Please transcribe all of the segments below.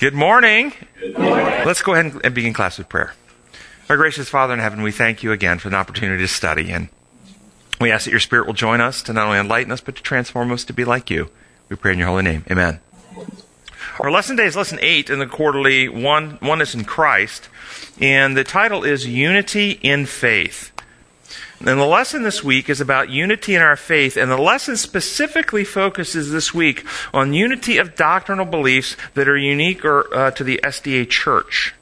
Good morning. Good morning. Let's go ahead and begin class with prayer. Our gracious Father in heaven, we thank you again for the opportunity to study, and we ask that your Spirit will join us to not only enlighten us, but to transform us to be like you. We pray in your holy name. Amen. Our lesson day is lesson 8 in the quarterly One, Oneness in Christ, and the title is Unity in Faith. And the lesson this week is about unity in our faith, and the lesson specifically focuses this week on unity of doctrinal beliefs that are unique or, uh, to the SDA Church.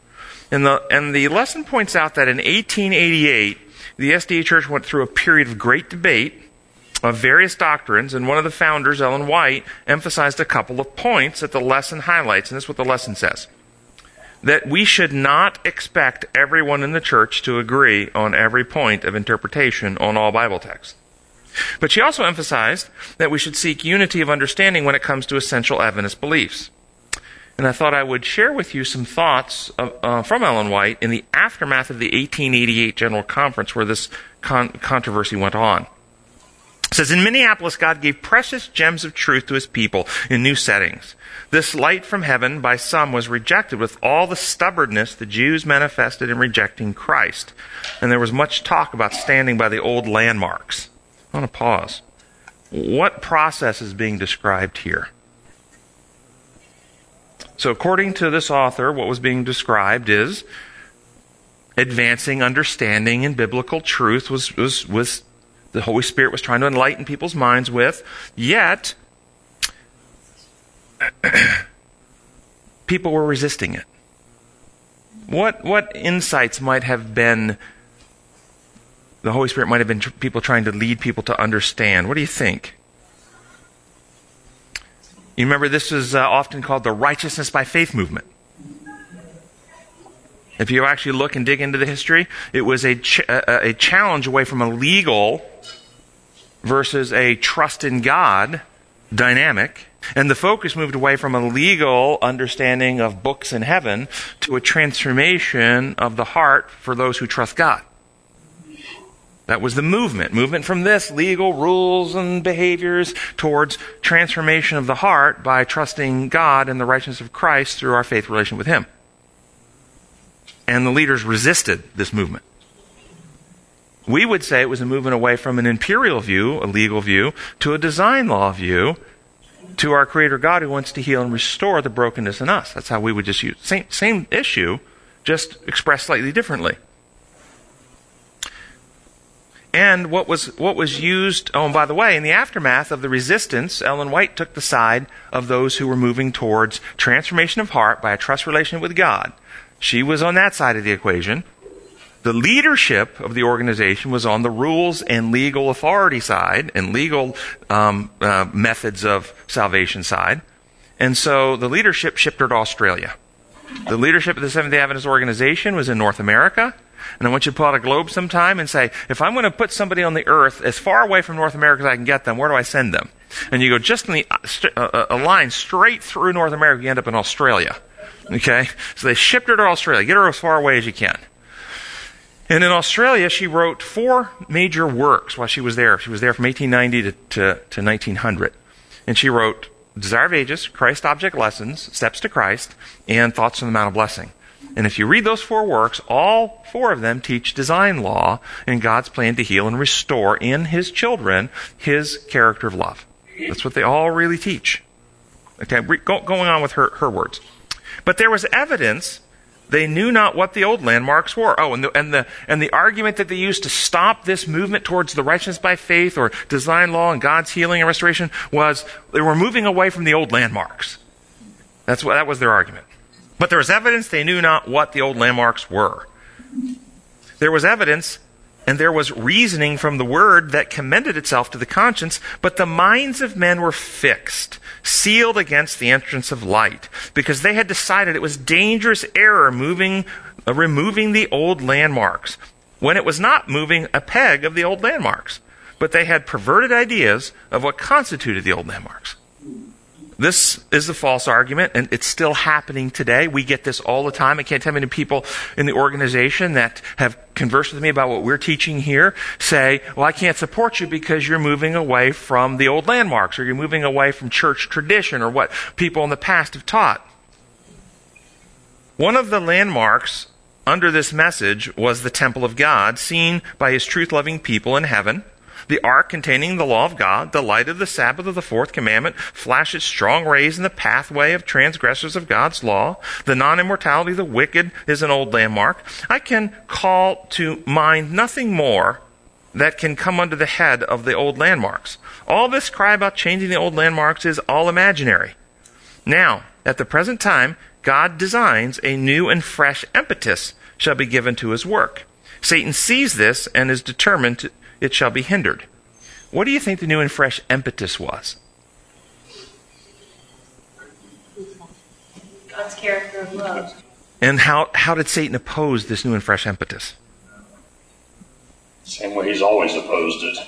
And the, and the lesson points out that in 1888, the SDA Church went through a period of great debate of various doctrines, and one of the founders, Ellen White, emphasized a couple of points that the lesson highlights, and this is what the lesson says that we should not expect everyone in the church to agree on every point of interpretation on all Bible texts. But she also emphasized that we should seek unity of understanding when it comes to essential Adventist beliefs. And I thought I would share with you some thoughts of, uh, from Ellen White in the aftermath of the 1888 General Conference where this con- controversy went on. Says, In Minneapolis, God gave precious gems of truth to his people in new settings. This light from heaven by some was rejected with all the stubbornness the Jews manifested in rejecting Christ. And there was much talk about standing by the old landmarks. I want to pause. What process is being described here? So, according to this author, what was being described is advancing understanding and biblical truth was, was, was the Holy Spirit was trying to enlighten people's minds with, yet people were resisting it. What, what insights might have been the Holy Spirit might have been tr- people trying to lead people to understand? What do you think? You remember this is uh, often called the righteousness by faith movement. If you actually look and dig into the history, it was a, ch- a, a challenge away from a legal versus a trust in God dynamic. And the focus moved away from a legal understanding of books in heaven to a transformation of the heart for those who trust God. That was the movement. Movement from this, legal rules and behaviors, towards transformation of the heart by trusting God and the righteousness of Christ through our faith relation with Him. And the leaders resisted this movement. We would say it was a movement away from an imperial view, a legal view, to a design law view, to our Creator God who wants to heal and restore the brokenness in us. That's how we would just use same same issue, just expressed slightly differently. And what was what was used? Oh, and by the way, in the aftermath of the resistance, Ellen White took the side of those who were moving towards transformation of heart by a trust relationship with God. She was on that side of the equation. The leadership of the organization was on the rules and legal authority side and legal um, uh, methods of salvation side. And so the leadership shipped her to Australia. The leadership of the Seventh day Adventist organization was in North America. And I want you to pull out a globe sometime and say, if I'm going to put somebody on the earth as far away from North America as I can get them, where do I send them? And you go just in the, uh, uh a line straight through North America, you end up in Australia. Okay? So they shipped her to Australia. Get her as far away as you can. And in Australia, she wrote four major works while she was there. She was there from 1890 to, to, to 1900. And she wrote Desire of Ages, Christ Object Lessons, Steps to Christ, and Thoughts on the Mount of Blessing. And if you read those four works, all four of them teach design law and God's plan to heal and restore in His children His character of love. That's what they all really teach. Okay, going on with her, her words. But there was evidence they knew not what the old landmarks were. Oh, and the, and the, and the argument that they used to stop this movement towards the righteousness by faith or design law and God's healing and restoration was they were moving away from the old landmarks. That's what, that was their argument. But there was evidence they knew not what the old landmarks were. There was evidence and there was reasoning from the word that commended itself to the conscience, but the minds of men were fixed, sealed against the entrance of light, because they had decided it was dangerous error moving, uh, removing the old landmarks, when it was not moving a peg of the old landmarks, but they had perverted ideas of what constituted the old landmarks. This is the false argument, and it's still happening today. We get this all the time. I can't tell many people in the organization that have conversed with me about what we're teaching here say, well, I can't support you because you're moving away from the old landmarks, or you're moving away from church tradition, or what people in the past have taught. One of the landmarks under this message was the temple of God, seen by his truth loving people in heaven. The ark containing the law of God, the light of the Sabbath of the fourth commandment, flashes strong rays in the pathway of transgressors of God's law. The non immortality of the wicked is an old landmark. I can call to mind nothing more that can come under the head of the old landmarks. All this cry about changing the old landmarks is all imaginary. Now, at the present time, God designs a new and fresh impetus shall be given to his work. Satan sees this and is determined to, it shall be hindered. What do you think the new and fresh impetus was? God's character of love. And how, how did Satan oppose this new and fresh impetus? Same way he's always opposed it.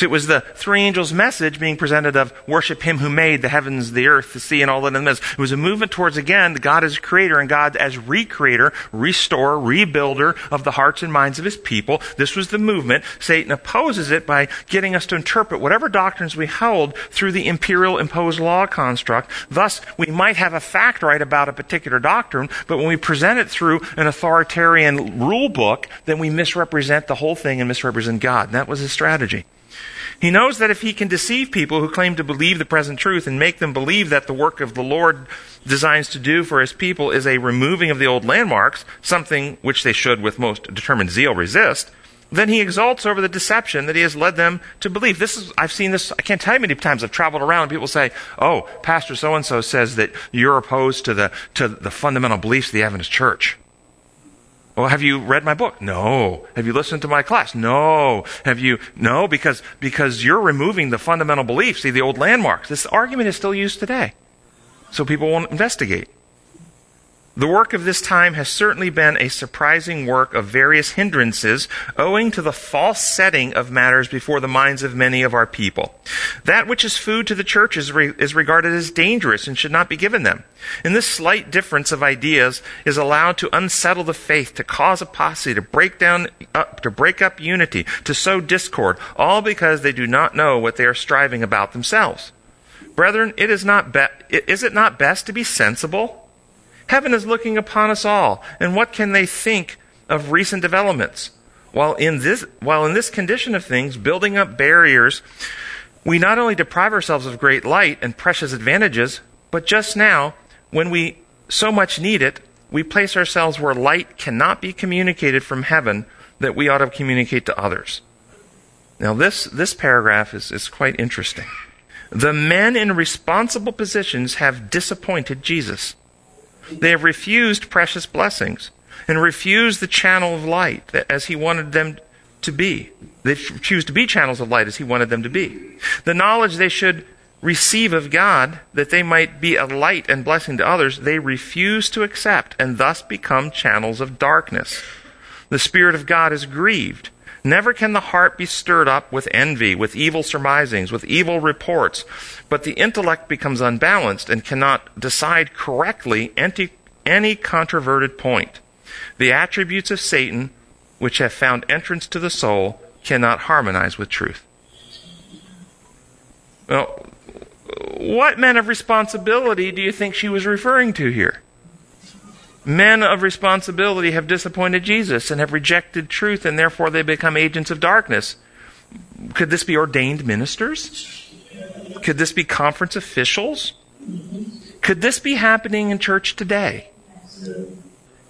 So it was the three angels' message being presented of worship Him who made the heavens, the earth, the sea, and all that in the midst. It was a movement towards, again, God as creator and God as recreator, restorer, rebuilder of the hearts and minds of His people. This was the movement. Satan opposes it by getting us to interpret whatever doctrines we hold through the imperial imposed law construct. Thus, we might have a fact right about a particular doctrine, but when we present it through an authoritarian rule book, then we misrepresent the whole thing and misrepresent God. And that was his strategy. He knows that if he can deceive people who claim to believe the present truth and make them believe that the work of the Lord designs to do for his people is a removing of the old landmarks, something which they should with most determined zeal resist, then he exalts over the deception that he has led them to believe. This is, I've seen this, I can't tell you many times I've traveled around and people say, oh, Pastor so and so says that you're opposed to the, to the fundamental beliefs of the Adventist church. Well, have you read my book? No. Have you listened to my class? No. Have you? No, because, because you're removing the fundamental beliefs, see, the old landmarks. This argument is still used today. So people won't investigate. The work of this time has certainly been a surprising work of various hindrances owing to the false setting of matters before the minds of many of our people. That which is food to the church is, re- is regarded as dangerous and should not be given them. And this slight difference of ideas is allowed to unsettle the faith, to cause apostasy, to break down, up, to break up unity, to sow discord, all because they do not know what they are striving about themselves. Brethren, it is not be- is it not best to be sensible? Heaven is looking upon us all, and what can they think of recent developments? While in this, while in this condition of things, building up barriers, we not only deprive ourselves of great light and precious advantages, but just now, when we so much need it, we place ourselves where light cannot be communicated from heaven that we ought to communicate to others. Now, this, this paragraph is, is quite interesting. The men in responsible positions have disappointed Jesus. They have refused precious blessings and refused the channel of light as he wanted them to be. They choose to be channels of light as he wanted them to be. The knowledge they should receive of God, that they might be a light and blessing to others, they refuse to accept and thus become channels of darkness. The Spirit of God is grieved Never can the heart be stirred up with envy, with evil surmisings, with evil reports, but the intellect becomes unbalanced and cannot decide correctly any, any controverted point. The attributes of Satan, which have found entrance to the soul, cannot harmonize with truth. Well, what men of responsibility do you think she was referring to here? Men of responsibility have disappointed Jesus and have rejected truth, and therefore they become agents of darkness. Could this be ordained ministers? Could this be conference officials? Could this be happening in church today?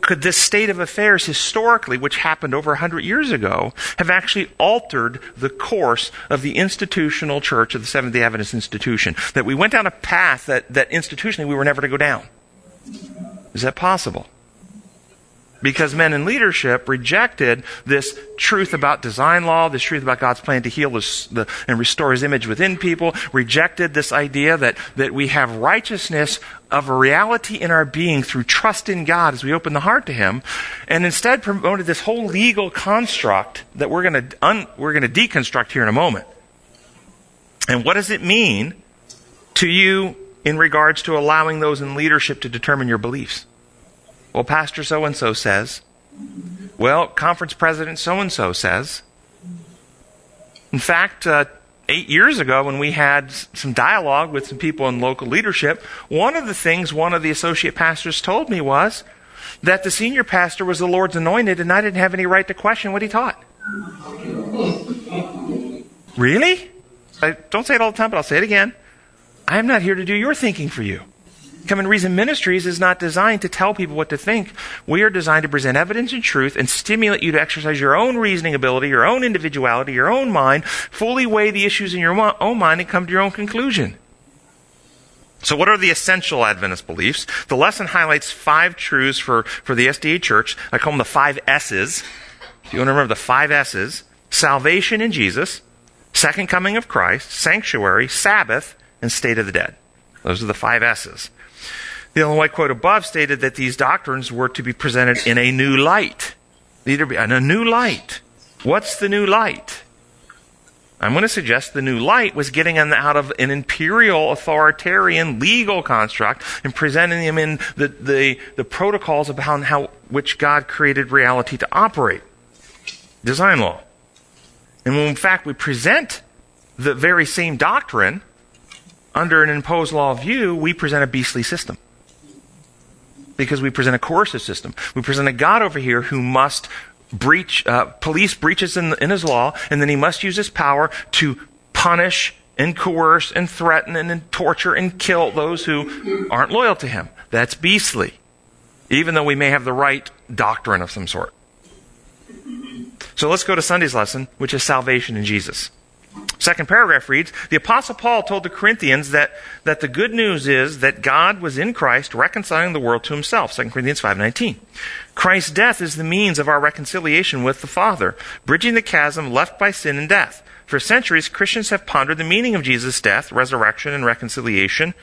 Could this state of affairs historically, which happened over 100 years ago, have actually altered the course of the institutional church of the Seventh day Adventist institution? That we went down a path that, that institutionally we were never to go down. Is that possible? Because men in leadership rejected this truth about design law, this truth about God's plan to heal the, and restore his image within people, rejected this idea that, that we have righteousness of a reality in our being through trust in God as we open the heart to him, and instead promoted this whole legal construct that we're going to we're going to deconstruct here in a moment. And what does it mean to you in regards to allowing those in leadership to determine your beliefs? Well, Pastor so and so says. Well, conference president so and so says. In fact, uh, eight years ago, when we had some dialogue with some people in local leadership, one of the things one of the associate pastors told me was that the senior pastor was the Lord's anointed and I didn't have any right to question what he taught. Really? I don't say it all the time, but I'll say it again. I am not here to do your thinking for you. Come and Reason Ministries is not designed to tell people what to think. We are designed to present evidence and truth and stimulate you to exercise your own reasoning ability, your own individuality, your own mind, fully weigh the issues in your own mind and come to your own conclusion. So what are the essential Adventist beliefs? The lesson highlights five truths for, for the SDA church. I call them the five S's. If you want to remember the five S's, salvation in Jesus, second coming of Christ, sanctuary, Sabbath, and state of the dead. Those are the five S's. The White quote above stated that these doctrines were to be presented in a new light. In a new light. What's the new light? I'm going to suggest the new light was getting them out of an imperial, authoritarian, legal construct and presenting them in the, the, the protocols about how which God created reality to operate. Design law. And when in fact we present the very same doctrine under an imposed law view, we present a beastly system. Because we present a coercive system. We present a God over here who must breach, uh, police breaches in, in his law, and then he must use his power to punish and coerce and threaten and, and torture and kill those who aren't loyal to him. That's beastly. Even though we may have the right doctrine of some sort. So let's go to Sunday's lesson, which is salvation in Jesus. Second paragraph reads, The Apostle Paul told the Corinthians that, that the good news is that God was in Christ reconciling the world to himself. 2 Corinthians 5.19. Christ's death is the means of our reconciliation with the Father, bridging the chasm left by sin and death. For centuries, Christians have pondered the meaning of Jesus' death, resurrection, and reconciliation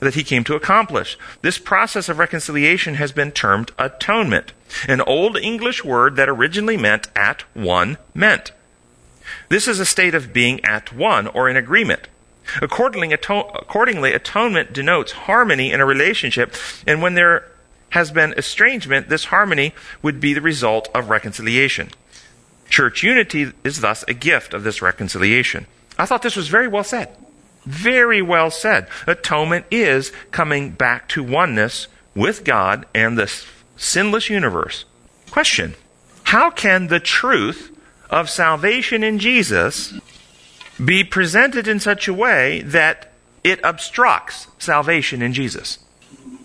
that he came to accomplish. This process of reconciliation has been termed atonement, an old English word that originally meant at one meant. This is a state of being at one or in agreement. Accordingly, accordingly, atonement denotes harmony in a relationship, and when there has been estrangement, this harmony would be the result of reconciliation. Church unity is thus a gift of this reconciliation. I thought this was very well said. Very well said. Atonement is coming back to oneness with God and this sinless universe. Question How can the truth of salvation in Jesus be presented in such a way that it obstructs salvation in Jesus?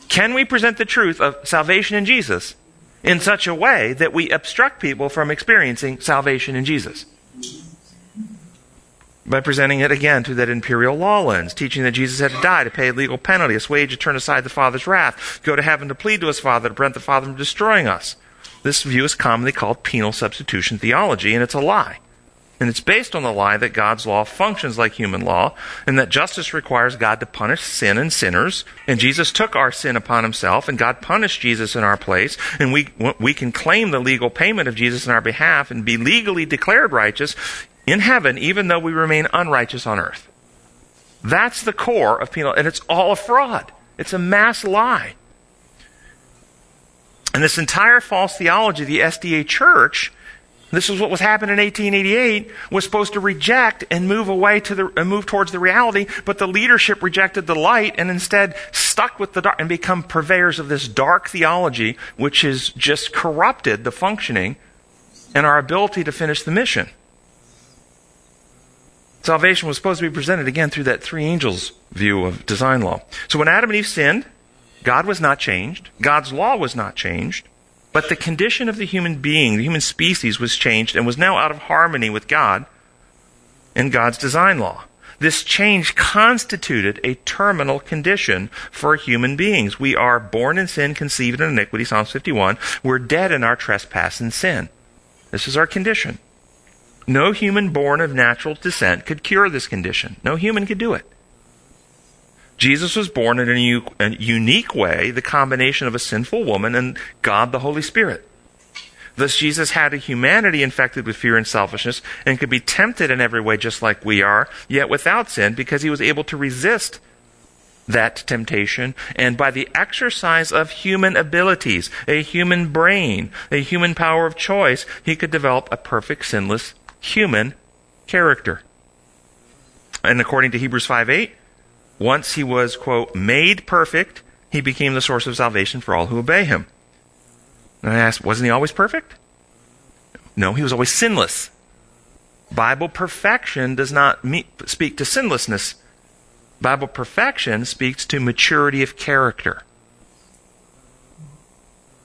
Can we present the truth of salvation in Jesus in such a way that we obstruct people from experiencing salvation in Jesus? By presenting it again through that imperial law lens, teaching that Jesus had to die to pay a legal penalty, assuage to turn aside the Father's wrath, go to heaven to plead to his Father to prevent the Father from destroying us. This view is commonly called penal substitution theology, and it's a lie. And it's based on the lie that God's law functions like human law, and that justice requires God to punish sin and sinners. And Jesus took our sin upon himself, and God punished Jesus in our place. And we, we can claim the legal payment of Jesus in our behalf and be legally declared righteous in heaven, even though we remain unrighteous on earth. That's the core of penal, and it's all a fraud. It's a mass lie. And this entire false theology, the SDA church, this is what was happening in 1888, was supposed to reject and move away to the, and move towards the reality, but the leadership rejected the light and instead stuck with the dark and become purveyors of this dark theology, which has just corrupted the functioning and our ability to finish the mission. Salvation was supposed to be presented again through that three angels view of design law. So when Adam and Eve sinned, God was not changed. God's law was not changed. But the condition of the human being, the human species, was changed and was now out of harmony with God and God's design law. This change constituted a terminal condition for human beings. We are born in sin, conceived in iniquity, Psalms 51. We're dead in our trespass and sin. This is our condition. No human born of natural descent could cure this condition. No human could do it. Jesus was born in a, unique way, the combination of a sinful woman and God the Holy Spirit. Thus, Jesus had a humanity infected with fear and selfishness and could be tempted in every way just like we are, yet without sin because he was able to resist that temptation. And by the exercise of human abilities, a human brain, a human power of choice, he could develop a perfect, sinless human character. And according to Hebrews 5 8, once he was, quote, made perfect, he became the source of salvation for all who obey him. And I asked, wasn't he always perfect? No, he was always sinless. Bible perfection does not meet, speak to sinlessness. Bible perfection speaks to maturity of character.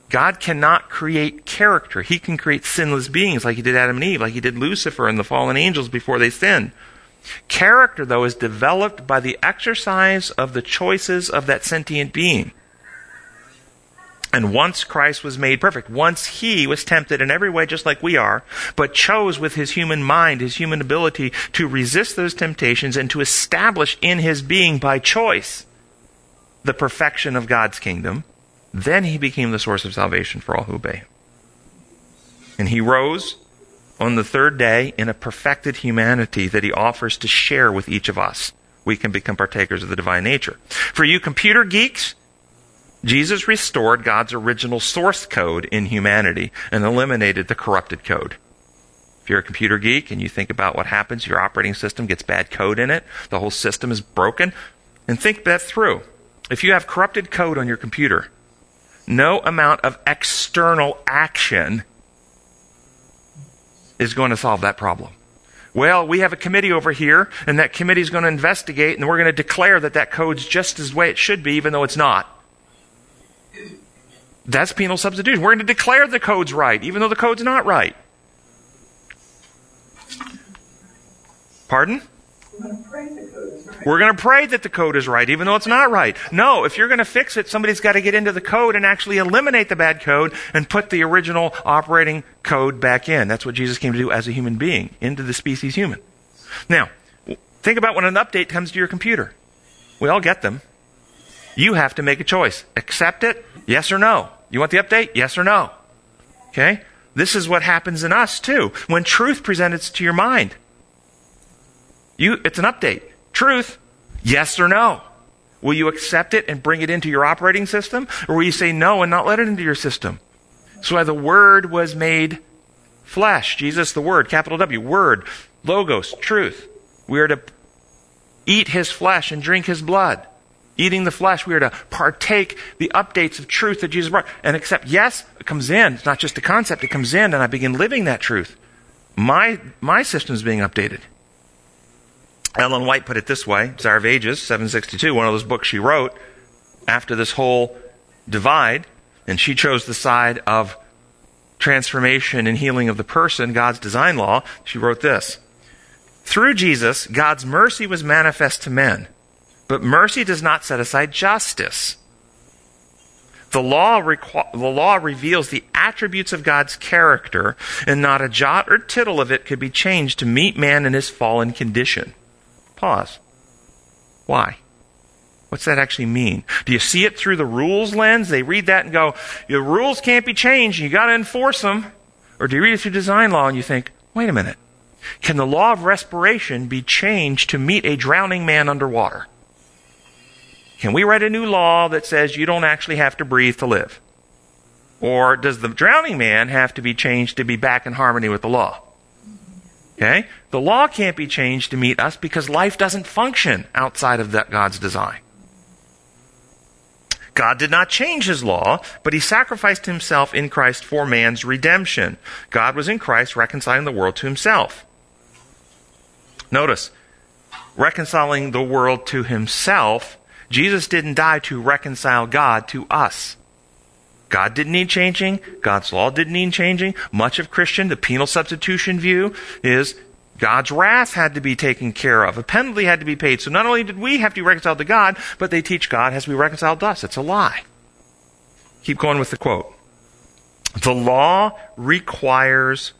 God cannot create character. He can create sinless beings like he did Adam and Eve, like he did Lucifer and the fallen angels before they sinned. Character, though, is developed by the exercise of the choices of that sentient being. And once Christ was made perfect, once he was tempted in every way just like we are, but chose with his human mind, his human ability to resist those temptations and to establish in his being by choice the perfection of God's kingdom, then he became the source of salvation for all who obey him. And he rose on the third day in a perfected humanity that he offers to share with each of us. We can become partakers of the divine nature. For you computer geeks, Jesus restored God's original source code in humanity and eliminated the corrupted code. If you're a computer geek and you think about what happens, your operating system gets bad code in it, the whole system is broken, and think that through. If you have corrupted code on your computer, no amount of external action is going to solve that problem. Well, we have a committee over here, and that committee is going to investigate, and we're going to declare that that code's just as the way it should be, even though it's not. That's penal substitution. We're going to declare the code's right, even though the code's not right. Pardon? We're going to pray that the code is right, even though it's not right. No, if you're going to fix it, somebody's got to get into the code and actually eliminate the bad code and put the original operating code back in. That's what Jesus came to do as a human being, into the species human. Now, think about when an update comes to your computer. We all get them. You have to make a choice. Accept it, yes or no. You want the update? Yes or no. Okay? This is what happens in us too. When truth presents to your mind, you, it's an update. Truth, yes or no. Will you accept it and bring it into your operating system? Or will you say no and not let it into your system? So why the Word was made flesh. Jesus, the Word, capital W, Word, Logos, truth. We are to eat His flesh and drink His blood. Eating the flesh, we are to partake the updates of truth that Jesus brought. And accept, yes, it comes in. It's not just a concept, it comes in, and I begin living that truth. My, my system is being updated. Ellen White put it this way Desire of Ages, 762, one of those books she wrote after this whole divide, and she chose the side of transformation and healing of the person, God's design law. She wrote this Through Jesus, God's mercy was manifest to men, but mercy does not set aside justice. The law, requ- the law reveals the attributes of God's character, and not a jot or tittle of it could be changed to meet man in his fallen condition. Pause. Why? What's that actually mean? Do you see it through the rules lens? They read that and go, the rules can't be changed, you got to enforce them. Or do you read it through design law and you think, wait a minute, can the law of respiration be changed to meet a drowning man underwater? Can we write a new law that says you don't actually have to breathe to live? Or does the drowning man have to be changed to be back in harmony with the law? Okay? The law can't be changed to meet us because life doesn't function outside of that God's design. God did not change his law, but he sacrificed himself in Christ for man's redemption. God was in Christ reconciling the world to himself. Notice, reconciling the world to himself, Jesus didn't die to reconcile God to us. God didn't need changing. God's law didn't need changing. Much of Christian, the penal substitution view is God's wrath had to be taken care of. A penalty had to be paid. So not only did we have to be reconciled to God, but they teach God has to be reconciled to us. It's a lie. Keep going with the quote. The law requires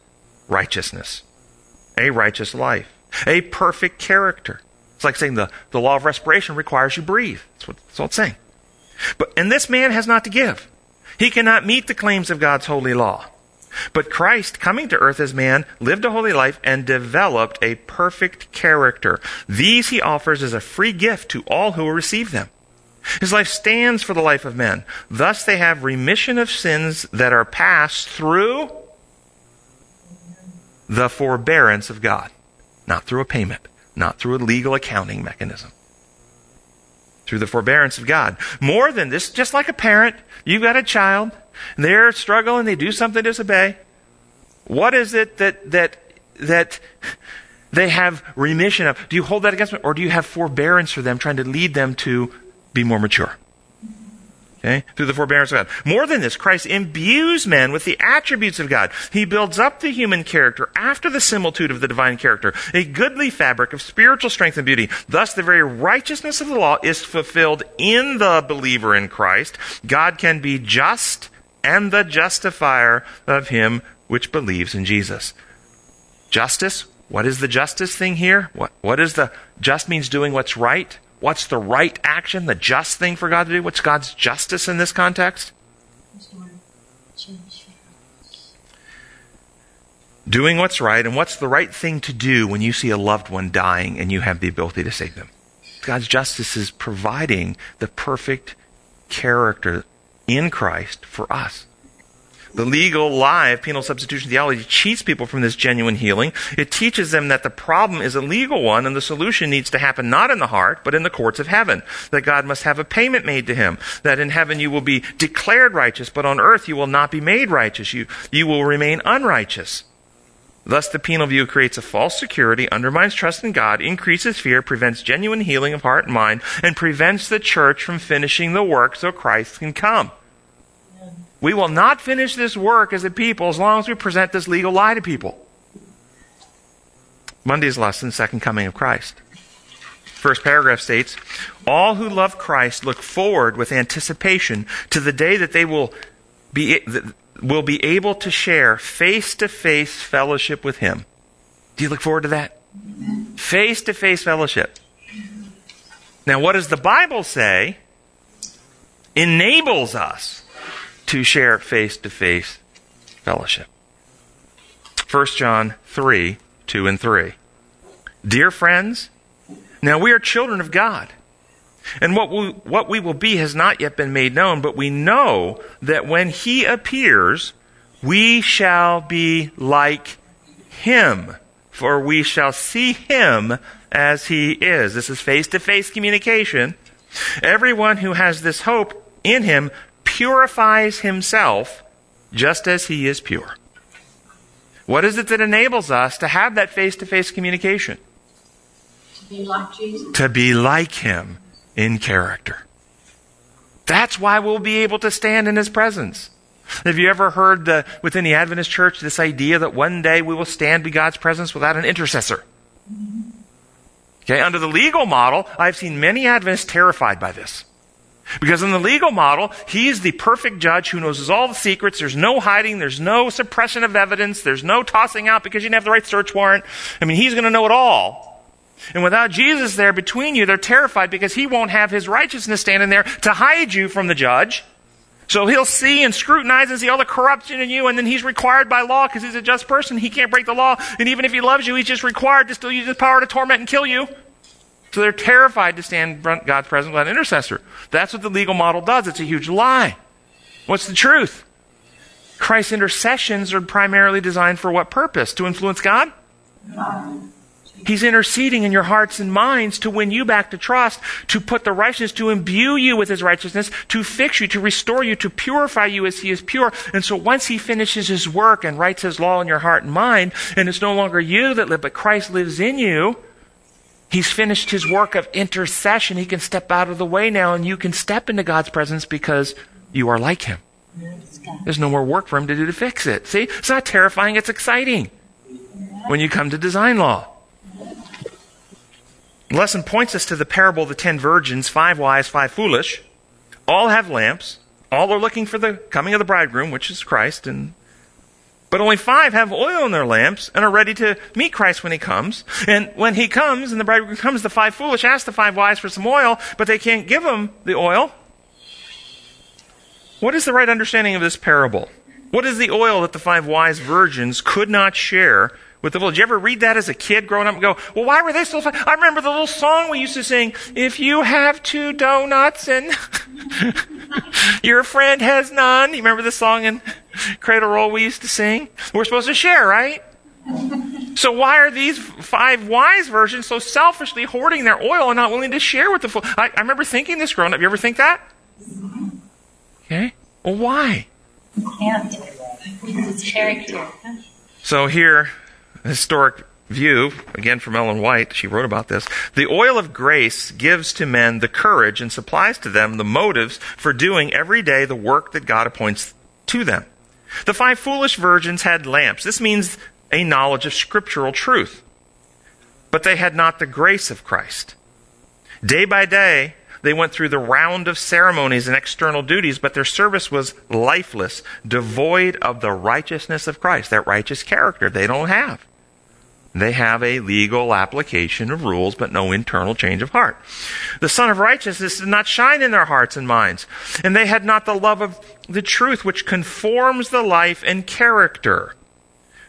righteousness, a righteous life, a perfect character. It's like saying the, the law of respiration requires you breathe. That's what, that's what it's saying. But, and this man has not to give. He cannot meet the claims of God's holy law. But Christ, coming to earth as man, lived a holy life and developed a perfect character. These he offers as a free gift to all who will receive them. His life stands for the life of men. Thus they have remission of sins that are passed through the forbearance of God, not through a payment, not through a legal accounting mechanism. Through the forbearance of God. More than this, just like a parent, you've got a child, and they're struggling, they do something to disobey. What is it that, that, that they have remission of? Do you hold that against them, or do you have forbearance for them, trying to lead them to be more mature? Okay? Through the forbearance of God. More than this, Christ imbues men with the attributes of God. He builds up the human character after the similitude of the divine character, a goodly fabric of spiritual strength and beauty. Thus, the very righteousness of the law is fulfilled in the believer in Christ. God can be just and the justifier of him which believes in Jesus. Justice, what is the justice thing here? What, what is the just means doing what's right? What's the right action, the just thing for God to do? What's God's justice in this context? Doing what's right, and what's the right thing to do when you see a loved one dying and you have the ability to save them? God's justice is providing the perfect character in Christ for us. The legal lie of penal substitution theology cheats people from this genuine healing. It teaches them that the problem is a legal one and the solution needs to happen not in the heart, but in the courts of heaven. That God must have a payment made to him. That in heaven you will be declared righteous, but on earth you will not be made righteous. You, you will remain unrighteous. Thus, the penal view creates a false security, undermines trust in God, increases fear, prevents genuine healing of heart and mind, and prevents the church from finishing the work so Christ can come. We will not finish this work as a people as long as we present this legal lie to people. Monday's lesson, second coming of Christ. First paragraph states, all who love Christ look forward with anticipation to the day that they will be, will be able to share face to face fellowship with Him. Do you look forward to that? Face to face fellowship. Now, what does the Bible say enables us to share face to face fellowship. 1 John 3 2 and 3. Dear friends, now we are children of God. And what we, what we will be has not yet been made known, but we know that when He appears, we shall be like Him, for we shall see Him as He is. This is face to face communication. Everyone who has this hope in Him purifies himself just as he is pure. What is it that enables us to have that face to face communication? To be like Jesus. To be like him in character. That's why we'll be able to stand in his presence. Have you ever heard the, within the Adventist church this idea that one day we will stand in God's presence without an intercessor? Mm-hmm. Okay, under the legal model, I've seen many Adventists terrified by this. Because in the legal model, he's the perfect judge who knows all the secrets. There's no hiding. There's no suppression of evidence. There's no tossing out because you didn't have the right search warrant. I mean, he's going to know it all. And without Jesus there between you, they're terrified because he won't have his righteousness standing there to hide you from the judge. So he'll see and scrutinize and see all the corruption in you, and then he's required by law because he's a just person. He can't break the law. And even if he loves you, he's just required to still use his power to torment and kill you. So they're terrified to stand in front God's presence without an intercessor. That's what the legal model does. It's a huge lie. What's the truth? Christ's intercessions are primarily designed for what purpose? To influence God? He's interceding in your hearts and minds to win you back to trust, to put the righteousness, to imbue you with his righteousness, to fix you, to restore you, to purify you as he is pure. And so once he finishes his work and writes his law in your heart and mind, and it's no longer you that live, but Christ lives in you, He's finished his work of intercession. He can step out of the way now, and you can step into God's presence because you are like him. There's no more work for him to do to fix it. See? It's not terrifying, it's exciting when you come to design law. The lesson points us to the parable of the ten virgins, five wise, five foolish. All have lamps. All are looking for the coming of the bridegroom, which is Christ, and but only five have oil in their lamps and are ready to meet Christ when he comes. And when he comes and the bridegroom comes, the five foolish ask the five wise for some oil, but they can't give them the oil. What is the right understanding of this parable? What is the oil that the five wise virgins could not share with the village? Did you ever read that as a kid growing up and go, well, why were they so fine? I remember the little song we used to sing, if you have two donuts and your friend has none. You remember the song in Cradle Roll we used to sing? We're supposed to share, right? So why are these five wise virgins so selfishly hoarding their oil and not willing to share with the full? I, I remember thinking this growing up. You ever think that? Okay. Well, why? Can't. It's character. So here, historic view, again from Ellen White, she wrote about this. The oil of grace gives to men the courage and supplies to them the motives for doing every day the work that God appoints to them. The five foolish virgins had lamps. This means a knowledge of scriptural truth. But they had not the grace of Christ. Day by day, they went through the round of ceremonies and external duties, but their service was lifeless, devoid of the righteousness of Christ, that righteous character they don't have. They have a legal application of rules, but no internal change of heart. The Sun of Righteousness did not shine in their hearts and minds, and they had not the love of the truth, which conforms the life and character,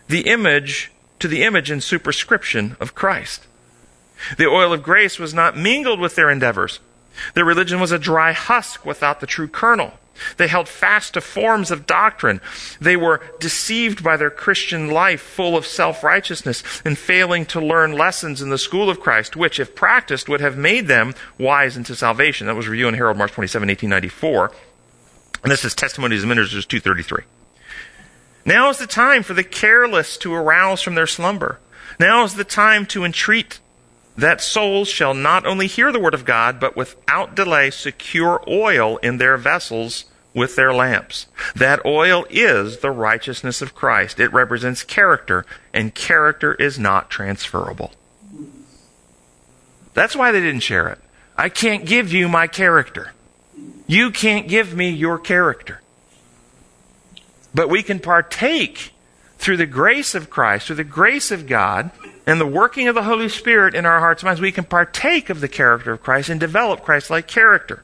the image to the image and superscription of Christ. The oil of grace was not mingled with their endeavors. Their religion was a dry husk without the true kernel. They held fast to forms of doctrine. They were deceived by their Christian life, full of self righteousness, and failing to learn lessons in the school of Christ, which, if practiced, would have made them wise into salvation. That was Review and Herald, March 27, 1894. And this is Testimonies of Ministers 233. Now is the time for the careless to arouse from their slumber. Now is the time to entreat that souls shall not only hear the word of God, but without delay secure oil in their vessels with their lamps. That oil is the righteousness of Christ. It represents character, and character is not transferable. That's why they didn't share it. I can't give you my character. You can't give me your character. But we can partake through the grace of Christ, through the grace of God, and the working of the Holy Spirit in our hearts and minds, we can partake of the character of Christ and develop Christ like character.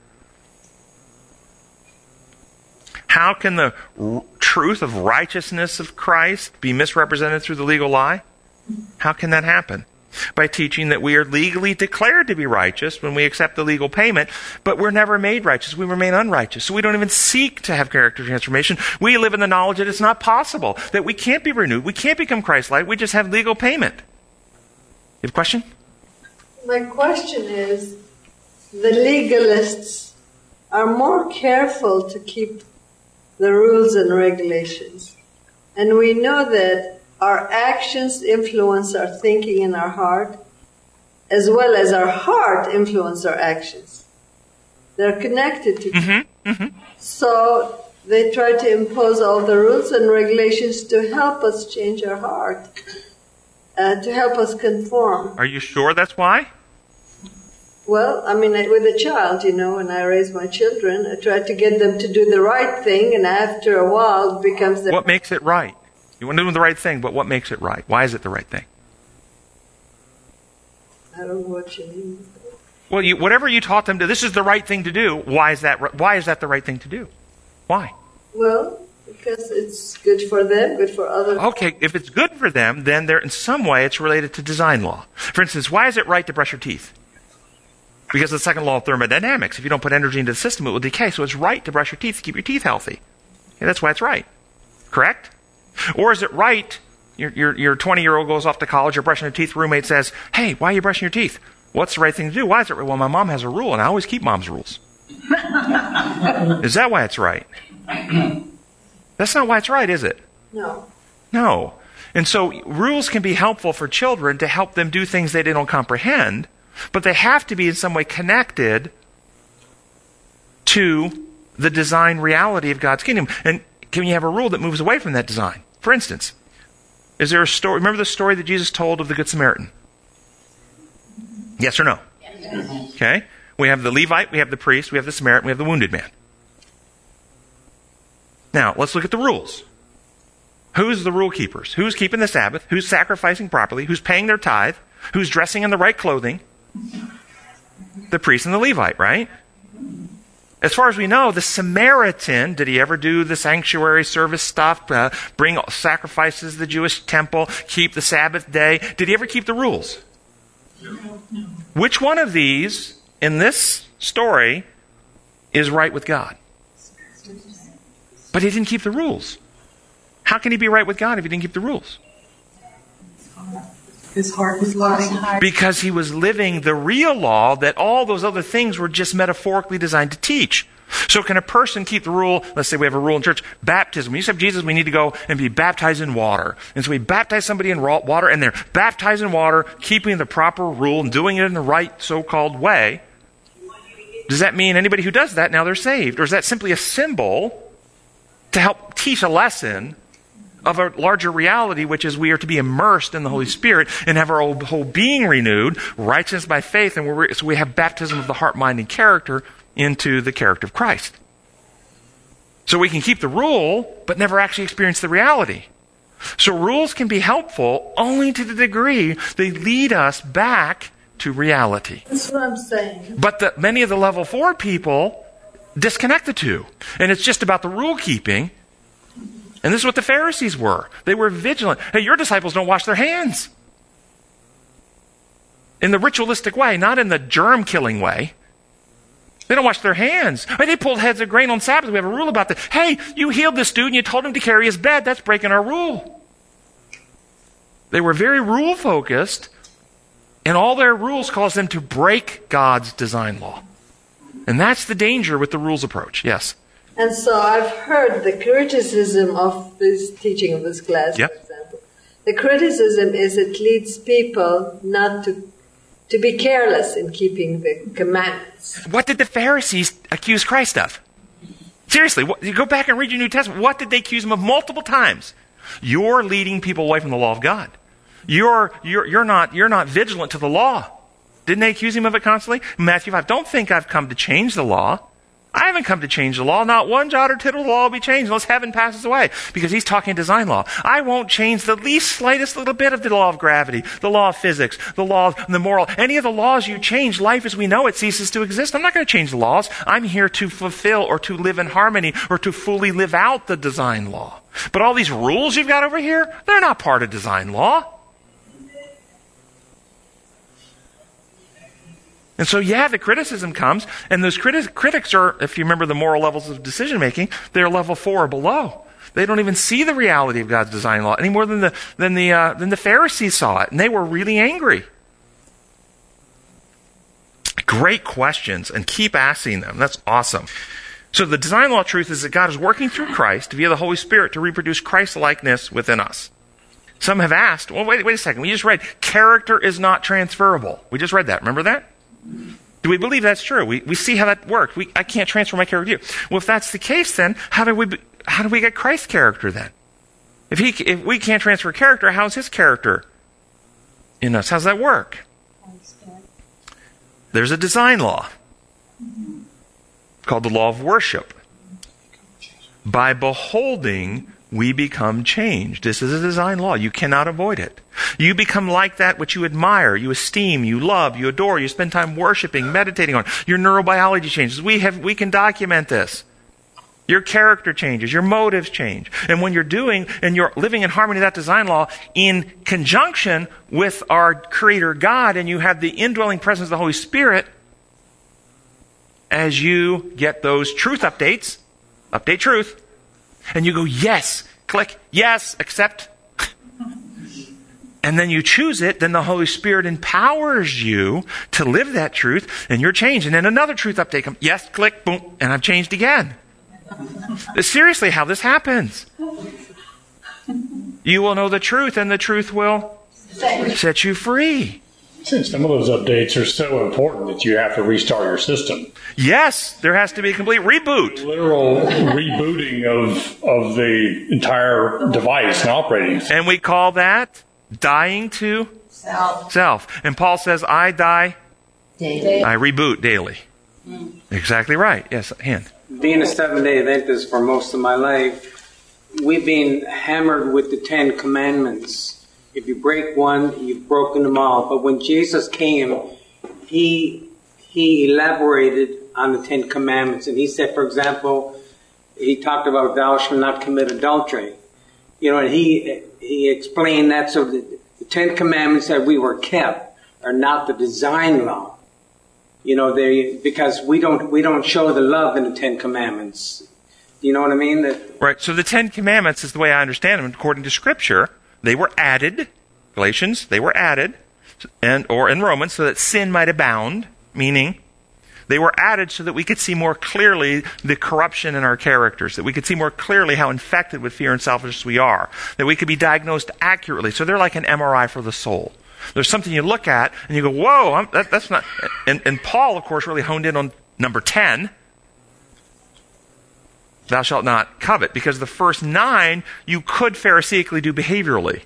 How can the r- truth of righteousness of Christ be misrepresented through the legal lie? How can that happen? By teaching that we are legally declared to be righteous when we accept the legal payment, but we're never made righteous. We remain unrighteous. So we don't even seek to have character transformation. We live in the knowledge that it's not possible, that we can't be renewed, we can't become Christ like, we just have legal payment. You have a question? My question is the legalists are more careful to keep the rules and regulations. And we know that our actions influence our thinking in our heart, as well as our heart influence our actions. They're connected to Mm-hmm, mm-hmm. So they try to impose all the rules and regulations to help us change our heart, uh, to help us conform. Are you sure that's why? Well, I mean, with a child, you know, when I raise my children, I try to get them to do the right thing, and after a while, it becomes the What makes it right? You want to do the right thing, but what makes it right? Why is it the right thing? I don't know what you mean. Well, you, whatever you taught them to, this is the right thing to do. Why is that? Why is that the right thing to do? Why? Well, because it's good for them, good for others. Okay, if it's good for them, then there, in some way, it's related to design law. For instance, why is it right to brush your teeth? Because of the second law of thermodynamics. If you don't put energy into the system, it will decay. So it's right to brush your teeth to keep your teeth healthy. Okay, that's why it's right. Correct? Or is it right? Your, your, your 20 year old goes off to college, you're brushing your teeth, roommate says, Hey, why are you brushing your teeth? What's the right thing to do? Why is it right? Well, my mom has a rule, and I always keep mom's rules. is that why it's right? That's not why it's right, is it? No. No. And so rules can be helpful for children to help them do things they don't comprehend, but they have to be in some way connected to the design reality of God's kingdom. And can you have a rule that moves away from that design? For instance, is there a story? Remember the story that Jesus told of the Good Samaritan? Yes or no? Okay. We have the Levite, we have the priest, we have the Samaritan, we have the wounded man. Now, let's look at the rules. Who's the rule keepers? Who's keeping the Sabbath? Who's sacrificing properly? Who's paying their tithe? Who's dressing in the right clothing? The priest and the Levite, right? As far as we know, the Samaritan, did he ever do the sanctuary service stuff, uh, bring sacrifices to the Jewish temple, keep the Sabbath day? Did he ever keep the rules? Which one of these in this story is right with God? But he didn't keep the rules. How can he be right with God if he didn't keep the rules? His heart was lying. because he was living the real law that all those other things were just metaphorically designed to teach. So can a person keep the rule? Let's say we have a rule in church, baptism. When you accept Jesus, we need to go and be baptized in water. And so we baptize somebody in water and they're baptized in water, keeping the proper rule and doing it in the right so-called way. Does that mean anybody who does that now they're saved? Or is that simply a symbol to help teach a lesson of a larger reality, which is we are to be immersed in the Holy Spirit and have our whole, being renewed, righteousness by faith, and we're, so we have baptism of the heart, mind, and character into the character of Christ. So we can keep the rule, but never actually experience the reality. So rules can be helpful only to the degree they lead us back to reality. That's what I'm saying. But the, many of the level four people disconnect the two. And it's just about the rule keeping. And this is what the Pharisees were. They were vigilant. Hey, your disciples don't wash their hands. In the ritualistic way, not in the germ killing way. They don't wash their hands. Hey, they pulled heads of grain on Sabbath. We have a rule about that. Hey, you healed this dude and you told him to carry his bed. That's breaking our rule. They were very rule focused, and all their rules caused them to break God's design law. And that's the danger with the rules approach. Yes. And so I've heard the criticism of this teaching of this class, Yep. for example. The criticism is it leads people not to to be careless in keeping the commandments. What did the Pharisees accuse Christ of? Seriously, what, you go back and read your New Testament. What did they accuse him of multiple times? You're leading people away from the law of God. You're, you're, you're, not, you're not vigilant to the law. Didn't they accuse him of it constantly? Matthew 5, don't think I've come to change the law. I haven't come to change the law. Not one jot or tittle of the law will be changed unless heaven passes away. Because he's talking design law. I won't change the least slightest little bit of the law of gravity, the law of physics, the law of the moral. Any of the laws you change, life as we know it ceases to exist. I'm not going to change the laws. I'm here to fulfill or to live in harmony or to fully live out the design law. But all these rules you've got over here, they're not part of design law. And so, yeah, the criticism comes, and those criti- critics are, if you remember the moral levels of decision making, they're level four or below. They don't even see the reality of God's design law any more than the, than the, uh, than the Pharisees saw it, and they were really angry. Great questions, and keep asking them. That's awesome. So, the design law truth is that God is working through Christ via the Holy Spirit to reproduce Christ likeness within us. Some have asked, well, wait, wait a second. We just read, character is not transferable. We just read that. Remember that? Do we believe that's true? We, we see how that worked. We, I can't transfer my character to you. Well, if that's the case, then how do we, how do we get Christ's character then? If he, if we can't transfer character, how's his character in us? How's that work? There's a design law called the law of worship. By beholding, we become changed. This is a design law. You cannot avoid it. You become like that which you admire, you esteem, you love, you adore, you spend time worshiping, meditating on. Your neurobiology changes. We have, we can document this. Your character changes, your motives change. And when you're doing and you're living in harmony with that design law in conjunction with our Creator God and you have the indwelling presence of the Holy Spirit, as you get those truth updates, update truth, and you go, yes, click, yes, accept. and then you choose it, then the Holy Spirit empowers you to live that truth, and you're changed. And then another truth update comes, yes, click, boom, and I've changed again. Seriously, how this happens. You will know the truth, and the truth will set you free. Since some of those updates are so important that you have to restart your system. Yes, there has to be a complete reboot. Literal rebooting of of the entire device and operating system. And we call that dying to Self. self. And Paul says, I die, Daily. I reboot daily. Mm. Exactly right. Yes, hand. being a seven day Adventist for most of my life, we've been hammered with the Ten Commandments. If you break one, you've broken them all. But when Jesus came, he he elaborated on the Ten Commandments, and he said, for example, he talked about thou shalt not commit adultery. You know, and he he explained that so the, the Ten Commandments that we were kept are not the design law. You know, they because we don't we don't show the love in the Ten Commandments. You know what I mean? That Right. So the Ten Commandments is the way I understand them according to Scripture. They were added Galatians, they were added, and or in Romans, so that sin might abound, meaning they were added so that we could see more clearly the corruption in our characters, that we could see more clearly how infected with fear and selfishness we are, that we could be diagnosed accurately. So they're like an MRI for the soul. There's something you look at and you go, whoa, that, that's not. And, and Paul, of course, really honed in on number 10. Thou shalt not covet, because the first nine you could Pharisaically do behaviorally.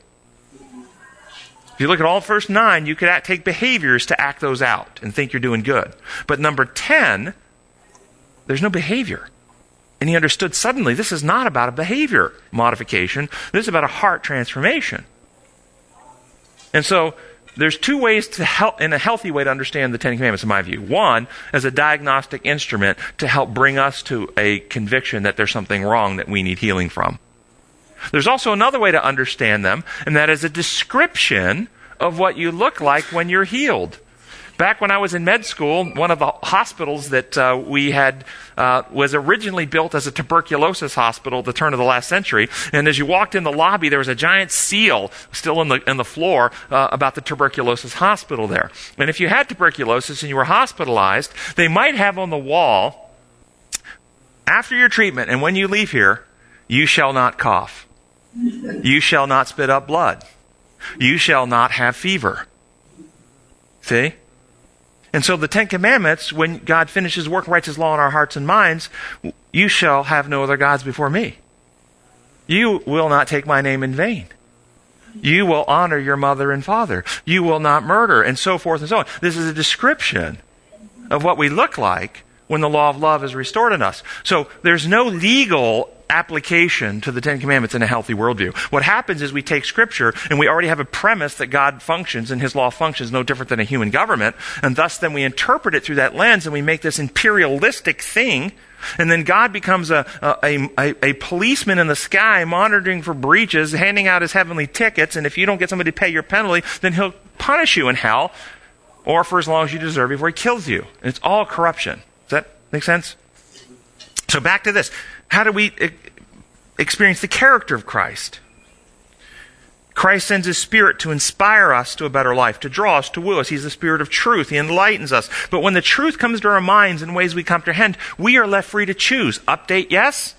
If you look at all first nine, you could act, take behaviors to act those out and think you're doing good. But number 10, there's no behavior. And he understood suddenly this is not about a behavior modification, this is about a heart transformation. And so there's two ways to help, in a healthy way to understand the Ten Commandments, in my view. One, as a diagnostic instrument to help bring us to a conviction that there's something wrong that we need healing from. There's also another way to understand them, and that is a description of what you look like when you're healed. Back when I was in med school, one of the hospitals that uh, we had uh, was originally built as a tuberculosis hospital at the turn of the last century. And as you walked in the lobby, there was a giant seal still in the in the floor uh, about the tuberculosis hospital there. And if you had tuberculosis and you were hospitalized, they might have on the wall after your treatment and when you leave here, you shall not cough. You shall not spit up blood. You shall not have fever. See? And so the Ten Commandments, when God finishes work and writes His law in our hearts and minds, you shall have no other gods before me. You will not take my name in vain. You will honor your mother and father. You will not murder, and so forth and so on. This is a description of what we look like when the law of love is restored in us. So there's no legal application to the Ten Commandments in a healthy worldview. What happens is we take Scripture and we already have a premise that God functions and His law functions no different than a human government, and thus then we interpret it through that lens and we make this imperialistic thing. And then God becomes a, a, a, a, policeman in the sky monitoring for breaches, handing out his heavenly tickets, and if you don't get somebody to pay your penalty, then he'll punish you in hell, or for as long as you deserve before he kills you. And it's all corruption. Does that make sense? So back to this. How do we eh, experience the character of Christ? Christ sends His Spirit to inspire us to a better life, to draw us, to woo us. He's the Spirit of truth. He enlightens us. But when the truth comes to our minds in ways we comprehend, we are left free to choose. Update, yes.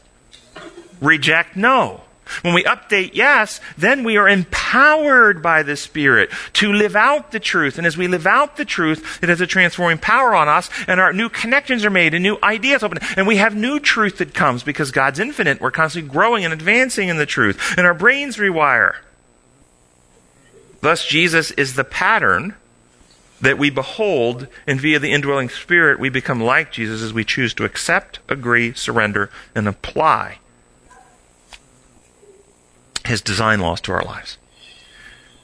Reject, no. When we update yes, then we are empowered by the Spirit to live out the truth. And as we live out the truth, it has a transforming power on us, and our new connections are made, and new ideas open, and we have new truth that comes because God's infinite. We're constantly growing and advancing in the truth, and our brains rewire. Thus, Jesus is the pattern that we behold, and via the indwelling Spirit, we become like Jesus as we choose to accept, agree, surrender, and apply his design laws to our lives.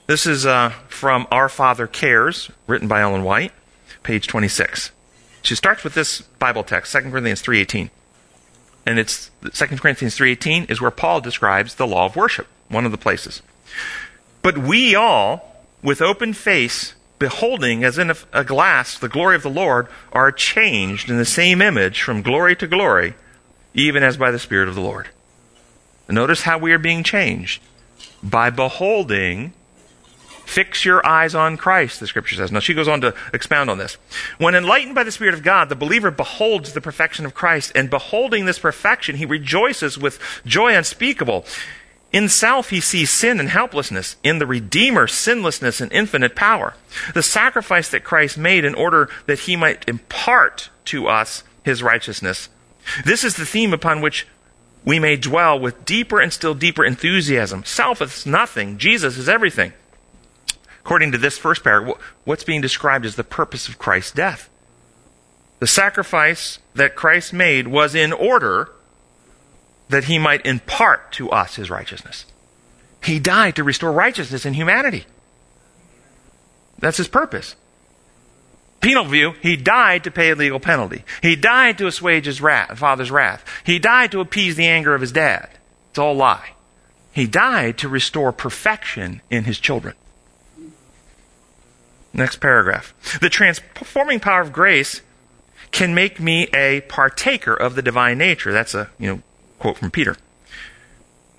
This is uh, from Our Father Cares, written by Ellen White, page 26. She starts with this Bible text, 2 Corinthians 3.18. And it's 2 Corinthians 3.18 is where Paul describes the law of worship, one of the places. But we all, with open face, beholding as in a, a glass the glory of the Lord, are changed in the same image from glory to glory, even as by the Spirit of the Lord. Notice how we are being changed. By beholding, fix your eyes on Christ, the scripture says. Now she goes on to expound on this. When enlightened by the Spirit of God, the believer beholds the perfection of Christ, and beholding this perfection, he rejoices with joy unspeakable. In self, he sees sin and helplessness. In the Redeemer, sinlessness and infinite power. The sacrifice that Christ made in order that he might impart to us his righteousness. This is the theme upon which we may dwell with deeper and still deeper enthusiasm. Self is nothing, Jesus is everything. According to this first paragraph, what's being described is the purpose of Christ's death. The sacrifice that Christ made was in order that he might impart to us his righteousness. He died to restore righteousness in humanity. That's his purpose penal view, he died to pay a legal penalty. He died to assuage his wrath, father's wrath. He died to appease the anger of his dad. It's all lie. He died to restore perfection in his children. Next paragraph. The transforming power of grace can make me a partaker of the divine nature. That's a you know quote from Peter.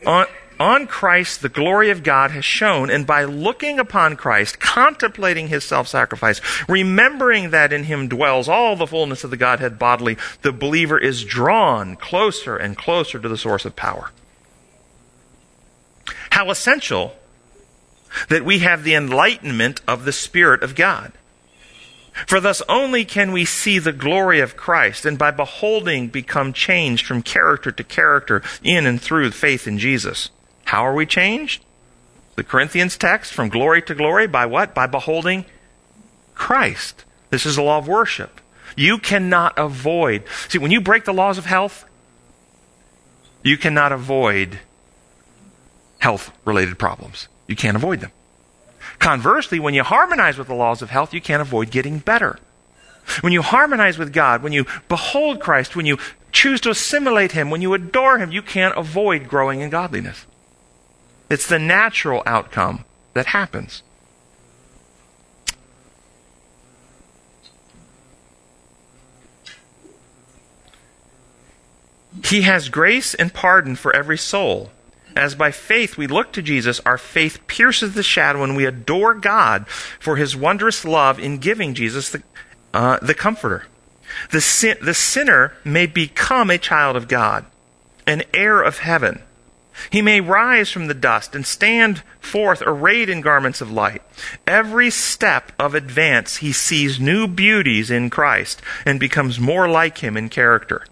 On, On Christ, the glory of God has shone, and by looking upon Christ, contemplating his self sacrifice, remembering that in him dwells all the fullness of the Godhead bodily, the believer is drawn closer and closer to the source of power. How essential that we have the enlightenment of the Spirit of God. For thus only can we see the glory of Christ, and by beholding become changed from character to character in and through faith in Jesus. How are we changed? The Corinthians text, from glory to glory, by what? By beholding Christ. This is the law of worship. You cannot avoid. See, when you break the laws of health, you cannot avoid health related problems. You can't avoid them. Conversely, when you harmonize with the laws of health, you can't avoid getting better. When you harmonize with God, when you behold Christ, when you choose to assimilate Him, when you adore Him, you can't avoid growing in godliness. It's the natural outcome that happens. He has grace and pardon for every soul. As by faith we look to Jesus, our faith pierces the shadow and we adore God for his wondrous love in giving Jesus the, uh, the Comforter. The, sin, the sinner may become a child of God, an heir of heaven. He may rise from the dust and stand forth arrayed in garments of light. Every step of advance he sees new beauties in Christ and becomes more like him in character.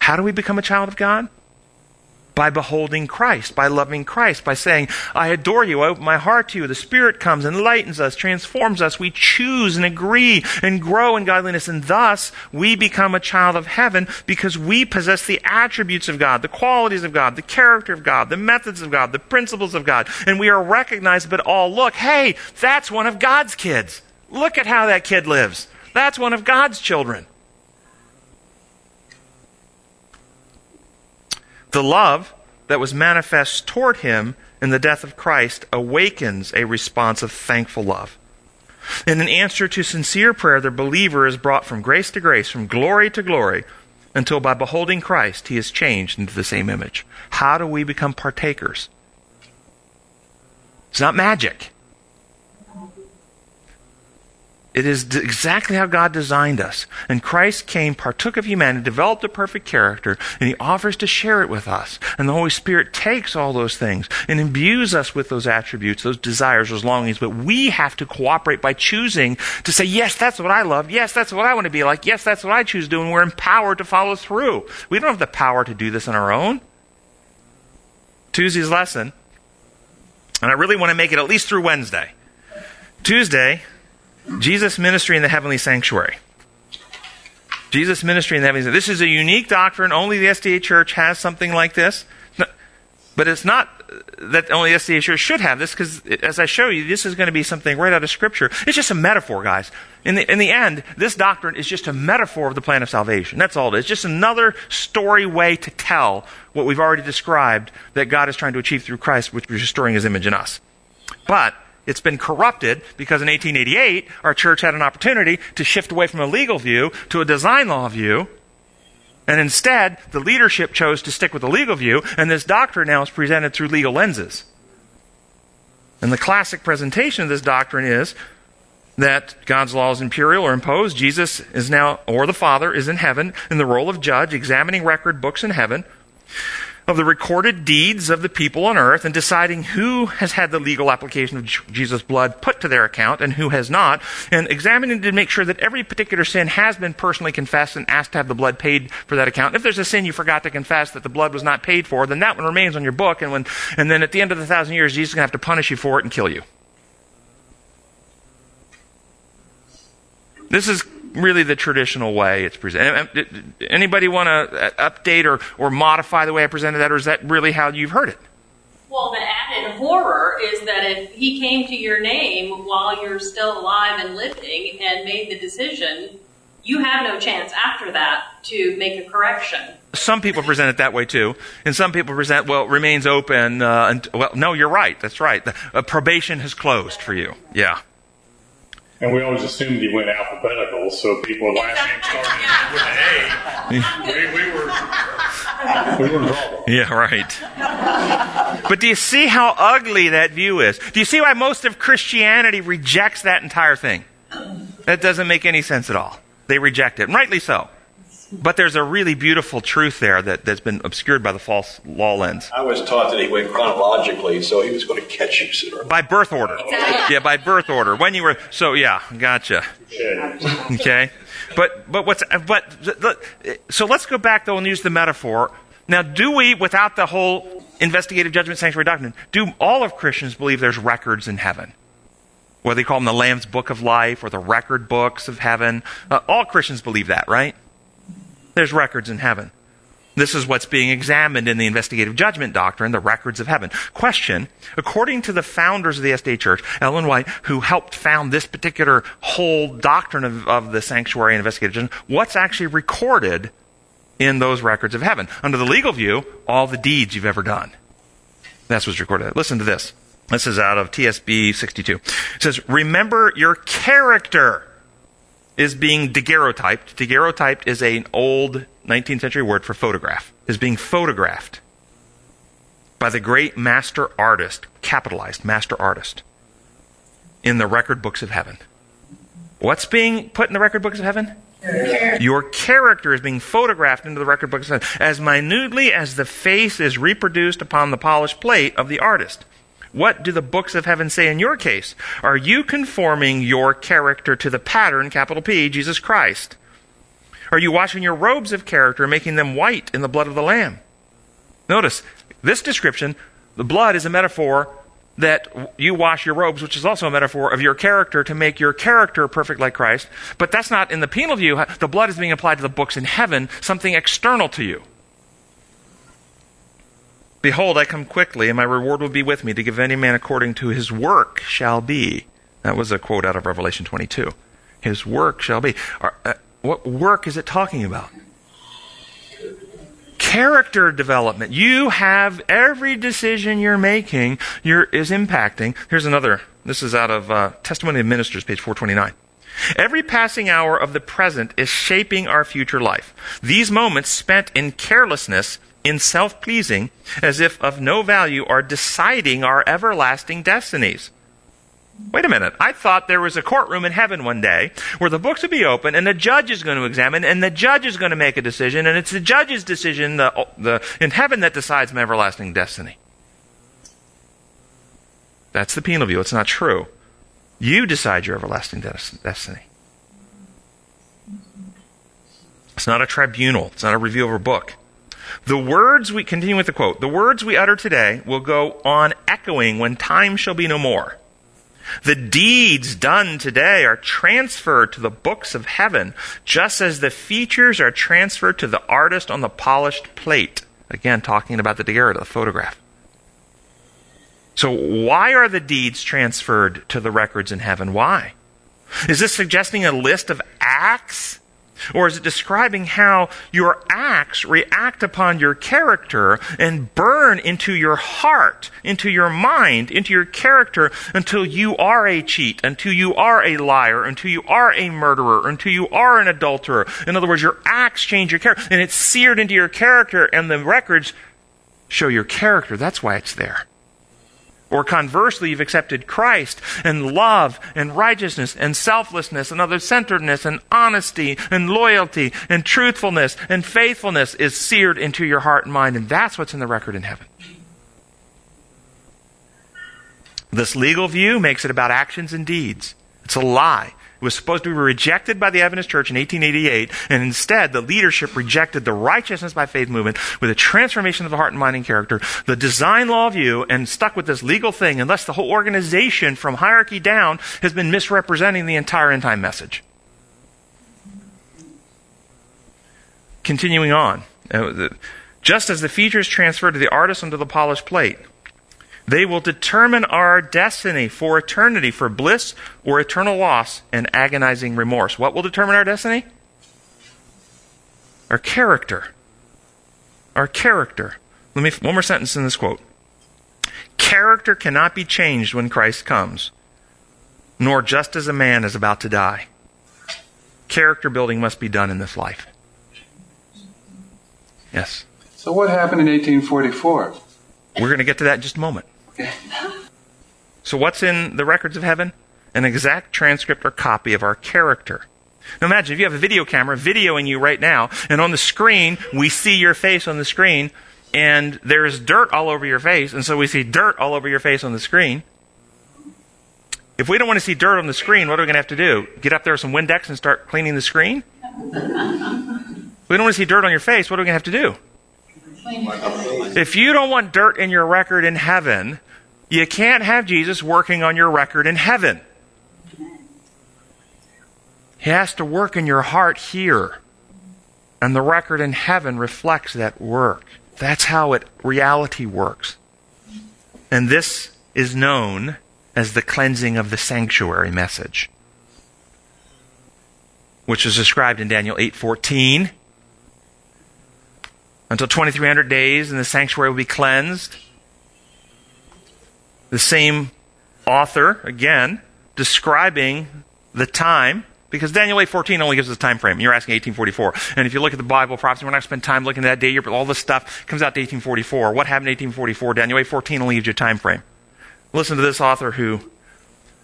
How do we become a child of God? By beholding Christ, by loving Christ, by saying, I adore you, I open my heart to you. The Spirit comes, enlightens us, transforms us. We choose and agree and grow in godliness, and thus we become a child of heaven because we possess the attributes of God, the qualities of God, the character of God, the methods of God, the principles of God, and we are recognized, but all look, hey, that's one of God's kids. Look at how that kid lives. That's one of God's children. The love that was manifest toward him in the death of Christ awakens a response of thankful love. In an answer to sincere prayer, the believer is brought from grace to grace, from glory to glory, until by beholding Christ, he is changed into the same image. How do we become partakers? It's not magic. It is exactly how God designed us. And Christ came, partook of humanity, developed a perfect character, and He offers to share it with us. And the Holy Spirit takes all those things and imbues us with those attributes, those desires, those longings. But we have to cooperate by choosing to say, yes, that's what I love. Yes, that's what I want to be like. Yes, that's what I choose to do. And we're empowered to follow through. We don't have the power to do this on our own. Tuesday's lesson, and I really want to make it at least through Wednesday. Tuesday, Jesus' ministry in the heavenly sanctuary. Jesus' ministry in the heavenly sanctuary. This is a unique doctrine. Only the SDA church has something like this. But it's not that only the SDA church should have this, because as I show you, this is going to be something right out of Scripture. It's just a metaphor, guys. In the, in the end, this doctrine is just a metaphor of the plan of salvation. That's all it is. Just another story way to tell what we've already described that God is trying to achieve through Christ, which is restoring his image in us. But it's been corrupted because in 1888, our church had an opportunity to shift away from a legal view to a design law view. And instead, the leadership chose to stick with the legal view, and this doctrine now is presented through legal lenses. And the classic presentation of this doctrine is that God's law is imperial or imposed. Jesus is now, or the Father, is in heaven in the role of judge, examining record books in heaven of the recorded deeds of the people on earth and deciding who has had the legal application of Jesus' blood put to their account and who has not, and examining to make sure that every particular sin has been personally confessed and asked to have the blood paid for that account. If there's a sin you forgot to confess that the blood was not paid for, then that one remains on your book, and when and then at the end of the thousand years, Jesus is going to have to punish you for it and kill you. This is really the traditional way it's presented. Anybody want to uh, update or, or modify the way I presented that, or is that really how you've heard it? Well, the added horror is that if he came to your name while you're still alive and living and made the decision, you have no chance after that to make a correction. Some people present it that way too, and some people present, well, it remains open. Uh, and, well, no, you're right. That's right. The, uh, probation has closed for you. Yeah. And we always assumed he went alphabetical, so people last name started with an A. We, we were we were in trouble. Yeah, right. But do you see how ugly that view is? Do you see why most of Christianity rejects that entire thing? That doesn't make any sense at all. They reject it, and rightly so. But there's a really beautiful truth there that, that's been obscured by the false law lens. I was taught that he went chronologically, so he was going to catch you sooner. By birth order. Yeah, by birth order. When you were, so yeah, gotcha. Okay. But, but what's, but, so let's go back though and use the metaphor. Now, do we, without the whole investigative judgment sanctuary doctrine, do all of Christians believe there's records in heaven? Whether they call them the Lamb's Book of Life or the record books of heaven. Uh, all Christians believe that, right? There's records in heaven. This is what's being examined in the investigative judgment doctrine, the records of heaven. Question According to the founders of the SDA Church, Ellen White, who helped found this particular whole doctrine of, of the sanctuary and investigative judgment, what's actually recorded in those records of heaven? Under the legal view, all the deeds you've ever done. That's what's recorded. Listen to this. This is out of TSB 62. It says, Remember your character is being daguerreotyped. Daguerreotyped is an old 19th century word for photograph. Is being photographed by the great master artist, capitalized master artist, in the record books of heaven. What's being put in the record books of heaven? Your character is being photographed into the record books of heaven as minutely as the face is reproduced upon the polished plate of the artist. What do the books of heaven say in your case? Are you conforming your character to the pattern, capital P, Jesus Christ? Are you washing your robes of character, making them white in the blood of the Lamb? Notice, this description, the blood is a metaphor that you wash your robes, which is also a metaphor of your character to make your character perfect like Christ. But that's not in the penal view. The blood is being applied to the books in heaven, something external to you. Behold, I come quickly, and my reward will be with me to give any man according to his work shall be. That was a quote out of Revelation 22. His work shall be. Uh, what work is it talking about? Character development. You have every decision you're making you're, is impacting. Here's another. This is out of uh, Testimony of Ministers, page 429. Every passing hour of the present is shaping our future life. These moments spent in carelessness in self pleasing, as if of no value, are deciding our everlasting destinies. Wait a minute. I thought there was a courtroom in heaven one day where the books would be open and the judge is going to examine and the judge is going to make a decision and it's the judge's decision the, the, in heaven that decides my everlasting destiny. That's the penal view. It's not true. You decide your everlasting des- destiny. It's not a tribunal. It's not a review of a book. The words we continue with the quote. The words we utter today will go on echoing when time shall be no more. The deeds done today are transferred to the books of heaven, just as the features are transferred to the artist on the polished plate. Again, talking about the daguerreotype, the photograph. So, why are the deeds transferred to the records in heaven? Why? Is this suggesting a list of acts or is it describing how your acts react upon your character and burn into your heart, into your mind, into your character until you are a cheat, until you are a liar, until you are a murderer, until you are an adulterer? In other words, your acts change your character and it's seared into your character and the records show your character. That's why it's there. Or conversely, you've accepted Christ and love and righteousness and selflessness and other centeredness and honesty and loyalty and truthfulness and faithfulness is seared into your heart and mind. And that's what's in the record in heaven. This legal view makes it about actions and deeds. It's a lie was supposed to be rejected by the Adventist Church in 1888, and instead the leadership rejected the righteousness by faith movement with a transformation of the heart and mind and character, the design law view, and stuck with this legal thing, unless the whole organization from hierarchy down has been misrepresenting the entire end time message. Continuing on. Uh, just as the features transferred to the artist onto the polished plate, they will determine our destiny for eternity, for bliss or eternal loss and agonizing remorse. What will determine our destiny? Our character. Our character. Let me, one more sentence in this quote. Character cannot be changed when Christ comes, nor just as a man is about to die. Character building must be done in this life. Yes. So what happened in 1844? We're going to get to that in just a moment. So, what's in the records of heaven? An exact transcript or copy of our character. Now, imagine if you have a video camera videoing you right now, and on the screen, we see your face on the screen, and there's dirt all over your face, and so we see dirt all over your face on the screen. If we don't want to see dirt on the screen, what are we going to have to do? Get up there with some Windex and start cleaning the screen? If we don't want to see dirt on your face, what are we going to have to do? If you don't want dirt in your record in heaven, you can't have Jesus working on your record in heaven. He has to work in your heart here. And the record in heaven reflects that work. That's how it reality works. And this is known as the cleansing of the sanctuary message, which is described in Daniel 8:14 until 2300 days and the sanctuary will be cleansed. The same author, again, describing the time, because Daniel 8.14 only gives us a time frame. You're asking 1844. And if you look at the Bible prophecy, we're not spend time looking at that day, but all this stuff comes out to 1844. What happened in 1844? Daniel 8.14 only gives you a time frame. Listen to this author who,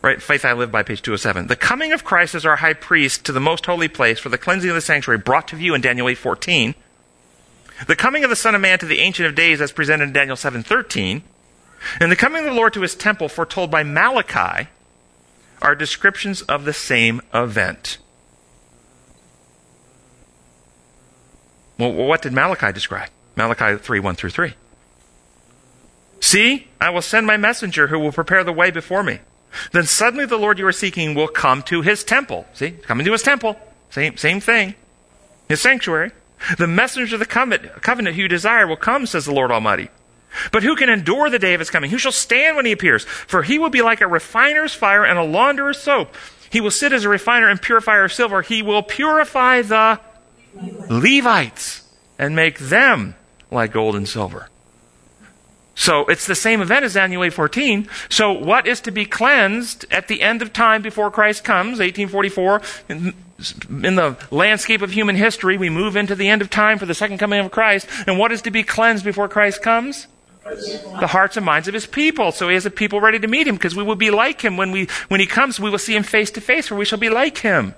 right, Faith I Live by page 207. The coming of Christ as our high priest to the most holy place for the cleansing of the sanctuary brought to view in Daniel 8.14 the coming of the Son of Man to the Ancient of Days as presented in Daniel 7.13, and the coming of the Lord to his temple foretold by Malachi are descriptions of the same event. Well, what did Malachi describe? Malachi 3, 1 through 3. See, I will send my messenger who will prepare the way before me. Then suddenly the Lord you are seeking will come to his temple. See, coming to his temple. Same, same thing. His sanctuary. The messenger of the covenant, covenant who you desire will come, says the Lord Almighty. But who can endure the day of his coming? Who shall stand when he appears? For he will be like a refiner's fire and a launderer's soap. He will sit as a refiner and purifier of silver. He will purify the Levites and make them like gold and silver. So it's the same event as Daniel 8:14. So what is to be cleansed at the end of time before Christ comes, 1844? In, in the landscape of human history, we move into the end of time for the second coming of Christ. And what is to be cleansed before Christ comes? The hearts and minds of his people. So he has a people ready to meet him because we will be like him when we when he comes. We will see him face to face, for we shall be like him.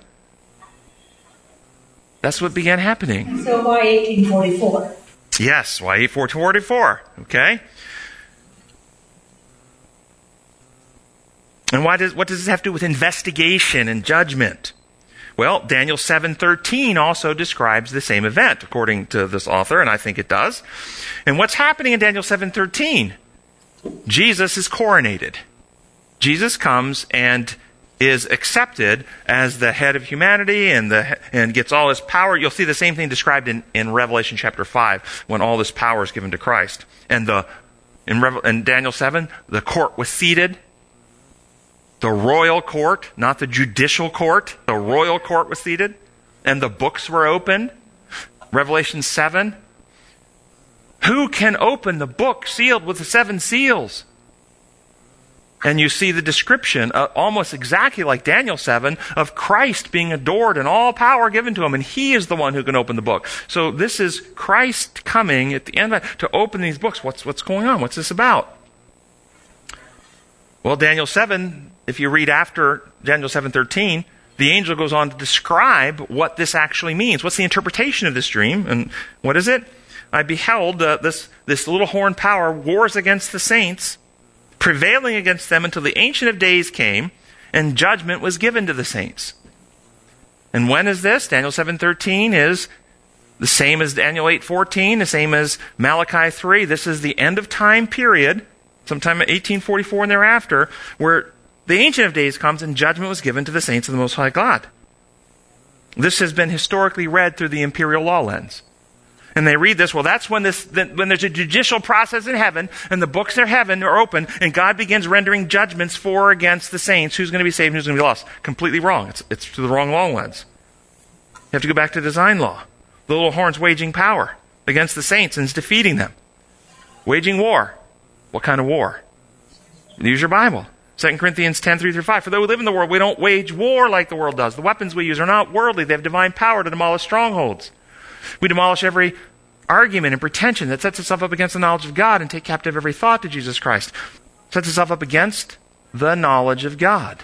That's what began happening. So why 1844? Yes, why 1844? Okay. And why does, what does this have to do with investigation and judgment? Well, Daniel 7:13 also describes the same event according to this author and I think it does. And what's happening in Daniel 7:13? Jesus is coronated. Jesus comes and is accepted as the head of humanity and the and gets all his power. You'll see the same thing described in, in Revelation chapter 5 when all this power is given to Christ. And the in, Revel, in Daniel 7, the court was seated the royal court, not the judicial court. The royal court was seated, and the books were opened. Revelation 7. Who can open the book sealed with the seven seals? And you see the description, uh, almost exactly like Daniel 7, of Christ being adored and all power given to him, and he is the one who can open the book. So this is Christ coming at the end of, to open these books. What's, what's going on? What's this about? Well, Daniel 7 if you read after Daniel 7:13, the angel goes on to describe what this actually means. What's the interpretation of this dream? And what is it? I beheld uh, this, this little horn power wars against the saints, prevailing against them until the Ancient of Days came, and judgment was given to the saints. And when is this? Daniel 7:13 is the same as Daniel 8:14, the same as Malachi 3. This is the end of time period, sometime in 1844 and thereafter, where the Ancient of Days comes and judgment was given to the saints of the Most High God. This has been historically read through the imperial law lens. And they read this, well, that's when this, when there's a judicial process in heaven, and the books in heaven are open, and God begins rendering judgments for or against the saints, who's going to be saved and who's going to be lost. Completely wrong. It's, it's through the wrong law lens. You have to go back to design law. The little horn's waging power against the saints and is defeating them. Waging war. What kind of war? Use your Bible. 2 Corinthians 10, 3 through 5. For though we live in the world, we don't wage war like the world does. The weapons we use are not worldly. They have divine power to demolish strongholds. We demolish every argument and pretension that sets itself up against the knowledge of God and take captive every thought to Jesus Christ. Sets itself up against the knowledge of God.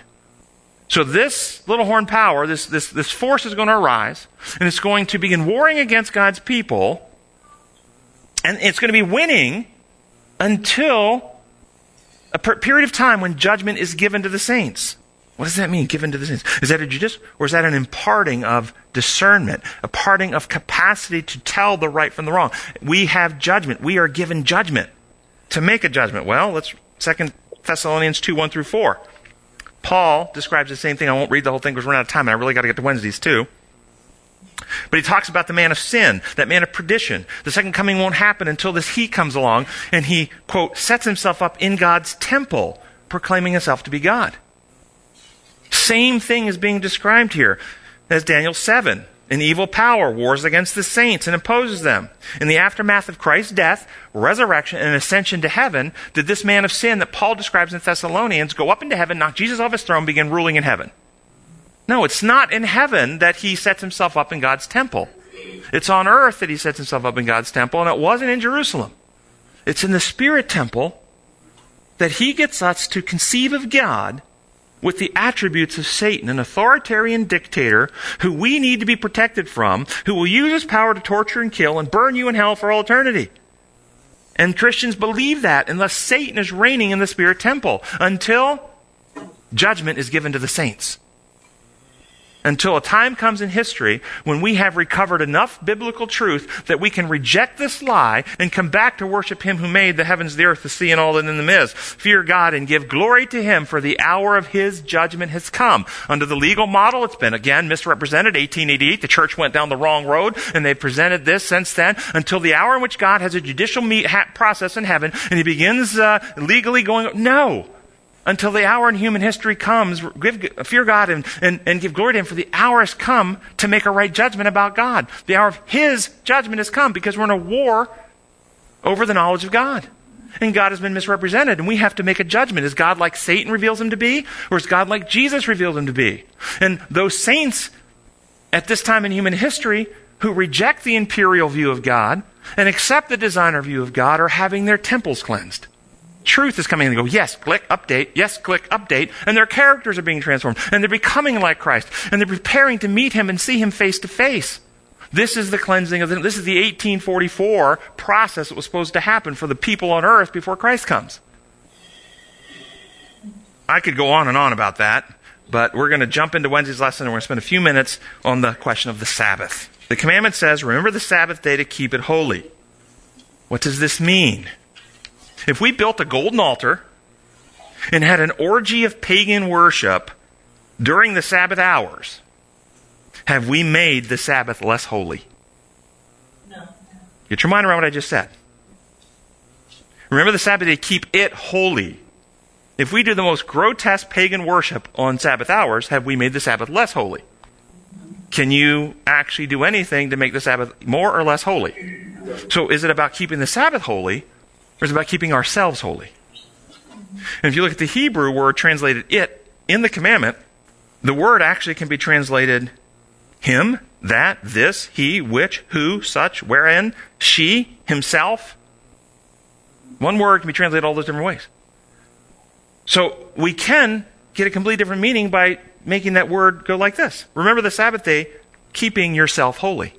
So this little horn power, this, this, this force is going to arise, and it's going to begin warring against God's people, and it's going to be winning until a per- period of time when judgment is given to the saints. What does that mean, given to the saints? Is that a judicial, or is that an imparting of discernment, a parting of capacity to tell the right from the wrong? We have judgment. We are given judgment to make a judgment. Well, let's Second Thessalonians two one through four. Paul describes the same thing. I won't read the whole thing because we're out of time, and I really got to get to Wednesdays too. But he talks about the man of sin, that man of perdition. The second coming won't happen until this he comes along and he, quote, sets himself up in God's temple, proclaiming himself to be God. Same thing is being described here as Daniel 7. An evil power wars against the saints and opposes them. In the aftermath of Christ's death, resurrection, and ascension to heaven, did this man of sin that Paul describes in Thessalonians go up into heaven, knock Jesus off his throne, begin ruling in heaven? No, it's not in heaven that he sets himself up in God's temple. It's on earth that he sets himself up in God's temple, and it wasn't in Jerusalem. It's in the spirit temple that he gets us to conceive of God with the attributes of Satan, an authoritarian dictator who we need to be protected from, who will use his power to torture and kill and burn you in hell for all eternity. And Christians believe that unless Satan is reigning in the spirit temple until judgment is given to the saints until a time comes in history when we have recovered enough biblical truth that we can reject this lie and come back to worship Him who made the heavens, the earth, the sea, and all that in them is. Fear God and give glory to Him, for the hour of His judgment has come. Under the legal model, it's been again misrepresented. 1888, the church went down the wrong road, and they've presented this since then until the hour in which God has a judicial meet, ha- process in heaven, and He begins uh, legally going. No until the hour in human history comes. Give, fear God and, and, and give glory to Him, for the hour has come to make a right judgment about God. The hour of His judgment has come because we're in a war over the knowledge of God. And God has been misrepresented, and we have to make a judgment. Is God like Satan reveals him to be, or is God like Jesus revealed him to be? And those saints at this time in human history who reject the imperial view of God and accept the designer view of God are having their temples cleansed truth is coming and they go, yes, click, update, yes, click, update, and their characters are being transformed, and they're becoming like Christ, and they're preparing to meet Him and see Him face to face. This is the cleansing of the, this is the 1844 process that was supposed to happen for the people on earth before Christ comes. I could go on and on about that, but we're going to jump into Wednesday's lesson and we're going to spend a few minutes on the question of the Sabbath. The commandment says, remember the Sabbath day to keep it holy. What does this mean? If we built a golden altar and had an orgy of pagan worship during the Sabbath hours, have we made the Sabbath less holy? No. Get your mind around what I just said. Remember the Sabbath day, keep it holy. If we do the most grotesque pagan worship on Sabbath hours, have we made the Sabbath less holy? Can you actually do anything to make the Sabbath more or less holy? So is it about keeping the Sabbath holy, or is it about keeping ourselves holy? And if you look at the Hebrew word translated it in the commandment, the word actually can be translated him, that, this, he, which, who, such, wherein, she, himself. One word can be translated all those different ways. So we can get a completely different meaning by making that word go like this. Remember the Sabbath day, keeping yourself holy.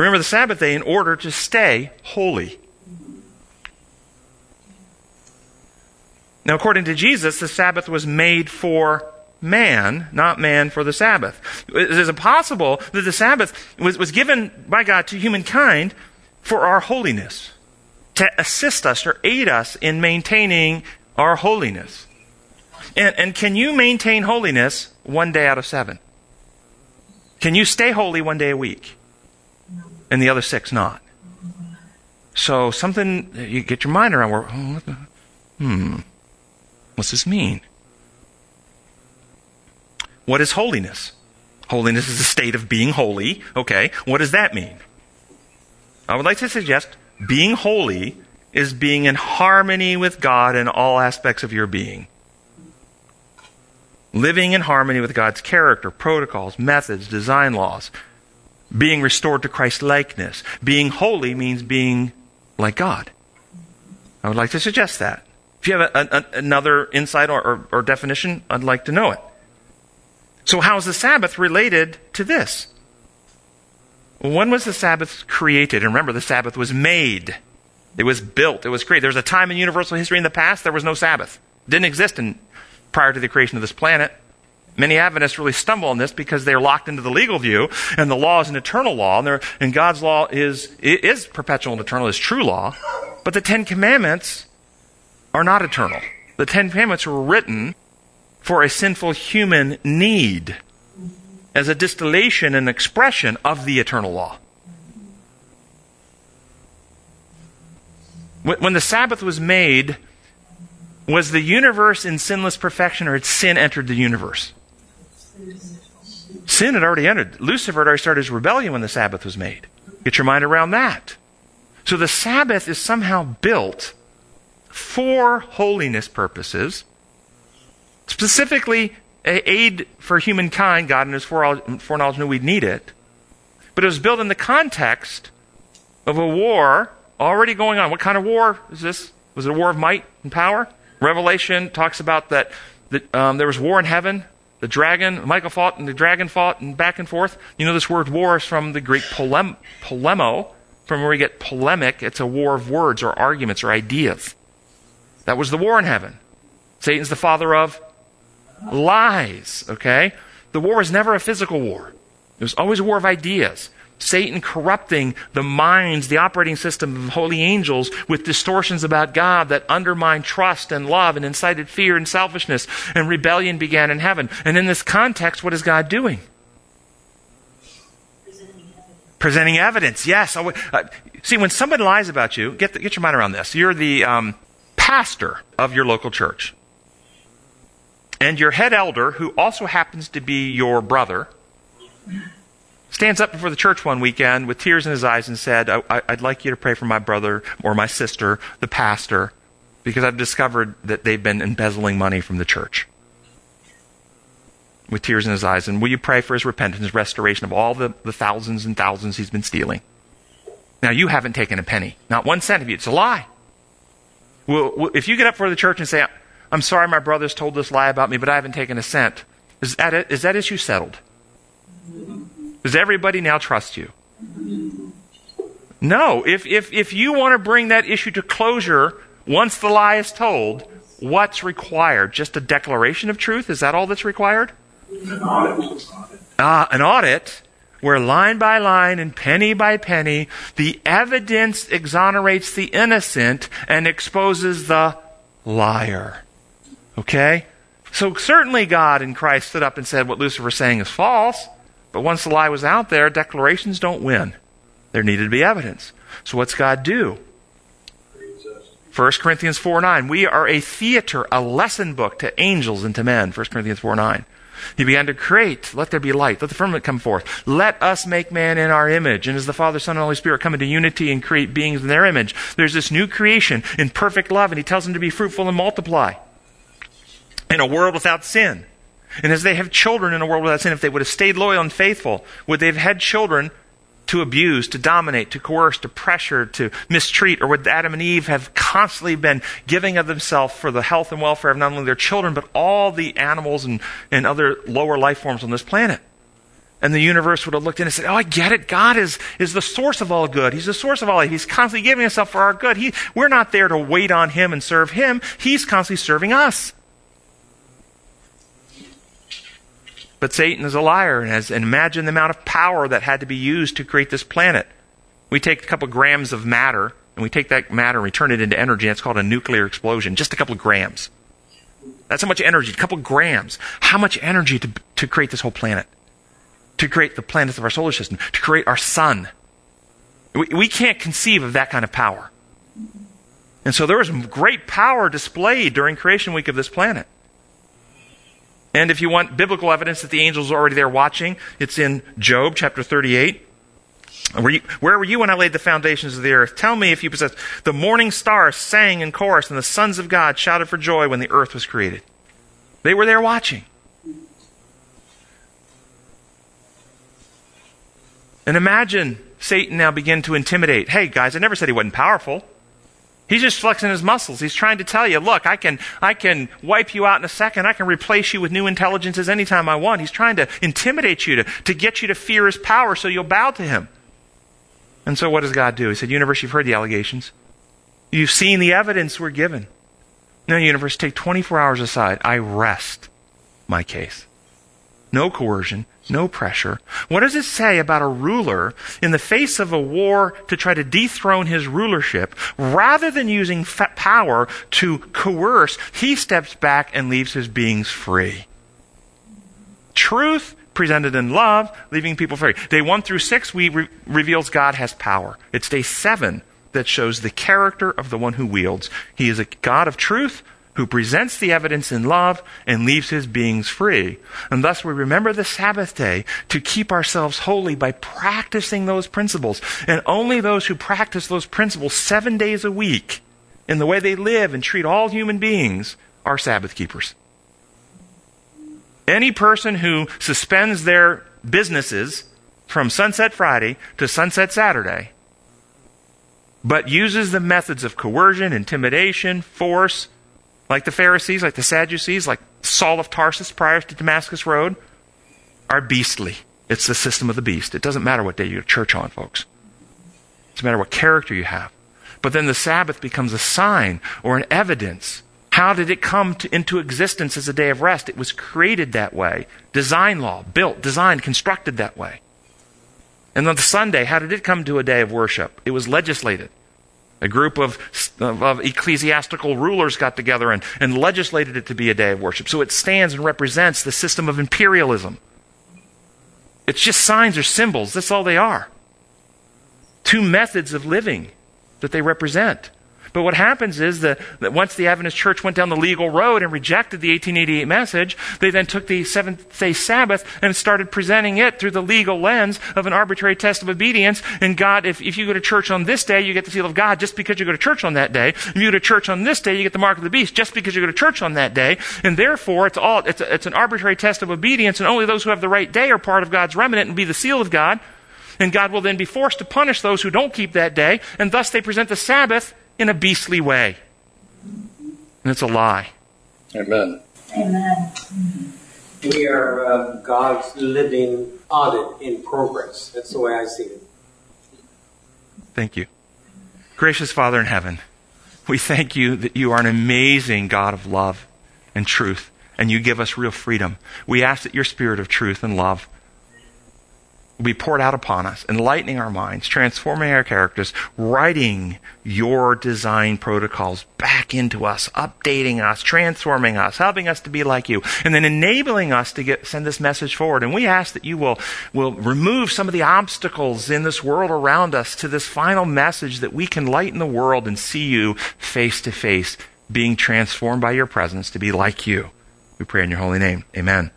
Remember the Sabbath day in order to stay holy. Now, according to Jesus, the Sabbath was made for man, not man for the Sabbath. Is it possible that the Sabbath was, was given by God to humankind for our holiness? To assist us or aid us in maintaining our holiness? And, and can you maintain holiness one day out of seven? Can you stay holy one day a week? And the other six not? So something, you get your mind around where, oh, hmm, what's this mean? What is holiness? Holiness is a state of being holy. Okay, what does that mean? I would like to suggest being holy is being in harmony with God in all aspects of your being. Living in harmony with God's character, protocols, methods, design laws. Being restored to Christ's likeness. Being holy means being like God. I would like to suggest that. If you have a, a, another insight or, or, or definition, I'd like to know it. So, how is the Sabbath related to this? When was the Sabbath created? And remember, the Sabbath was made. It was built. It was created. There was a time in universal history in the past there was no Sabbath. It didn't exist in, prior to the creation of this planet. Many Adventists really stumble on this because they're locked into the legal view, and the law is an eternal law, and, and God's law is, is perpetual and eternal, is true law. But the Ten Commandments are not eternal. The Ten Commandments were written for a sinful human need as a distillation and expression of the eternal law. When the Sabbath was made, was the universe in sinless perfection or had sin entered the universe? Sin had already entered. Lucifer had already started his rebellion when the Sabbath was made. Get your mind around that. So the Sabbath is somehow built for holiness purposes, specifically aid for humankind. God in His foreknowledge knew we'd need it. But it was built in the context of a war already going on. What kind of war is this? Was it a war of might and power? Revelation talks about that, that um, there was war in heaven. The dragon, Michael fought, and the dragon fought, and back and forth. You know, this word war is from the Greek polem, polemo, from where we get polemic. It's a war of words or arguments or ideas. That was the war in heaven. Satan's the father of lies, okay? The war was never a physical war. It was always a war of ideas. Satan corrupting the minds, the operating system of holy angels with distortions about God that undermined trust and love and incited fear and selfishness, and rebellion began in heaven. And in this context, what is God doing? Presenting evidence. Yes. Uh, see, when somebody lies about you, get, the, get your mind around this. You're the um, pastor of your local church. And your head elder, who also happens to be your brother, stands up before the church one weekend with tears in his eyes and said, I, would like you to pray for my brother or my sister, the pastor, because I've discovered that they've been embezzling money from the church. With tears in his eyes. And will you pray for his repentance, restoration of all the, the thousands and thousands he's been stealing? Now, you haven't taken a penny, not one cent of you. It's a lie. Well, if you get up for the church and say, I'm sorry my brother's told this lie about me, but I haven't taken a cent, is that? Is that issue settled? Does everybody now trust you? No. If, if, if you want to bring that issue to closure once the lie is told, what's required? Just a declaration of truth? Is that all that's required? An audit. Ah, an audit where line by line and penny by penny, the evidence exonerates the innocent and exposes the liar. Okay? So certainly God in Christ stood up and said what Lucifer Lucifer's saying is false. But once the lie was out there, declarations don't win. There needed to be evidence. So what's God do? 1 Corinthians 4 9. We are a theater, a lesson book to angels and to men. 1 Corinthians 4 9. He began to create. Let there be light. Let the firmament come forth. Let us make man in our image. And as the Father, Son, and Holy Spirit come into unity and create beings in their image, there's this new creation in perfect love, and he tells them to be fruitful and multiply in a world without sin. And as they have children in a world without sin, if they would have stayed loyal and faithful, would they have had children to abuse, to dominate, to coerce, to pressure, to mistreat? Or would Adam and Eve have constantly been giving of themselves for the health and welfare of not only their children, but all the animals and, and other lower life forms on this planet? And the universe would have looked in and said, Oh, I get it. God is, is the source of all good. He's the source of all He's constantly giving himself for our good. He, we're not there to wait on Him and serve Him. He's constantly serving us. But Satan is a liar and has and imagine the amount of power that had to be used to create this planet. We take a couple of grams of matter and we take that matter and we turn it into energy. That's called a nuclear explosion. Just a couple of grams. That's how much energy, a couple of grams. How much energy to, to create this whole planet? To create the planets of our solar system, to create our sun. We, we can't conceive of that kind of power. And so there was great power displayed during creation week of this planet. And if you want biblical evidence that the angels are already there watching, it's in Job chapter 38. Were you, where were you when I laid the foundations of the earth? Tell me if you possess. The morning stars sang in chorus, and the sons of God shouted for joy when the earth was created. They were there watching. And imagine Satan now begin to intimidate. Hey, guys, I never said he wasn't powerful. He's just flexing his muscles. He's trying to tell you, look, I can, I can wipe you out in a second. I can replace you with new intelligences anytime I want. He's trying to intimidate you, to, to get you to fear his power so you'll bow to him. And so what does God do? He said, Universe, you've heard the allegations. You've seen the evidence we're given. Now, universe, take 24 hours aside. I rest my case. No coercion, no pressure. What does it say about a ruler in the face of a war to try to dethrone his rulership? Rather than using fa- power to coerce, he steps back and leaves his beings free. Truth presented in love, leaving people free. Day one through six, we re- reveals God has power. It's day seven that shows the character of the one who wields. He is a God of truth who presents the evidence in love and leaves his beings free. And thus we remember the Sabbath day to keep ourselves holy by practicing those principles. And only those who practice those principles seven days a week in the way they live and treat all human beings are Sabbath keepers. Any person who suspends their businesses from sunset Friday to sunset Saturday, but uses the methods of coercion, intimidation, force, like the Pharisees, like the Sadducees, like Saul of Tarsus prior to Damascus Road, are beastly. It's the system of the beast. It doesn't matter what day you go church on, folks. It doesn't matter what character you have. But then the Sabbath becomes a sign or an evidence. How did it come to, into existence as a day of rest? It was created that way. Design law, built, designed, constructed that way. And then the Sunday, how did it come to a day of worship? It was legislated. A group of, of, ecclesiastical rulers got together and, and legislated it to be a day of worship. So it stands and represents the system of imperialism. It's just signs or symbols. That's all they are. Two methods of living that they represent. But what happens is that, that once the Adventist Church went down the legal road and rejected the 1888 message, they then took the seventh day Sabbath and started presenting it through the legal lens of an arbitrary test of obedience. And God, if, if you go to church on this day, you get the seal of God just because you go to church on that day. If you go to church on this day, you get the mark of the beast just because you go to church on that day. And therefore, it's all, it's, a, it's an arbitrary test of obedience, and only those who have the right day are part of God's remnant and be the seal of God. And God will then be forced to punish those who don't keep that day, and thus they present the Sabbath in a beastly way. And it's a lie. Amen. Amen. We are uh, God's living audit in progress. That's the way I see it. Thank you. Gracious Father in heaven, we thank you that you are an amazing God of love and truth, and you give us real freedom. We ask that your spirit of truth and love will be poured out upon us, enlightening our minds, transforming our characters, writing your design protocols back into us, updating us, transforming us, helping us to be like you, and then enabling us to get, send this message forward. And we ask that you will, will remove some of the obstacles in this world around us to this final message that we can lighten the world and see you face to face, being transformed by your presence to be like you. We pray in your holy name. Amen.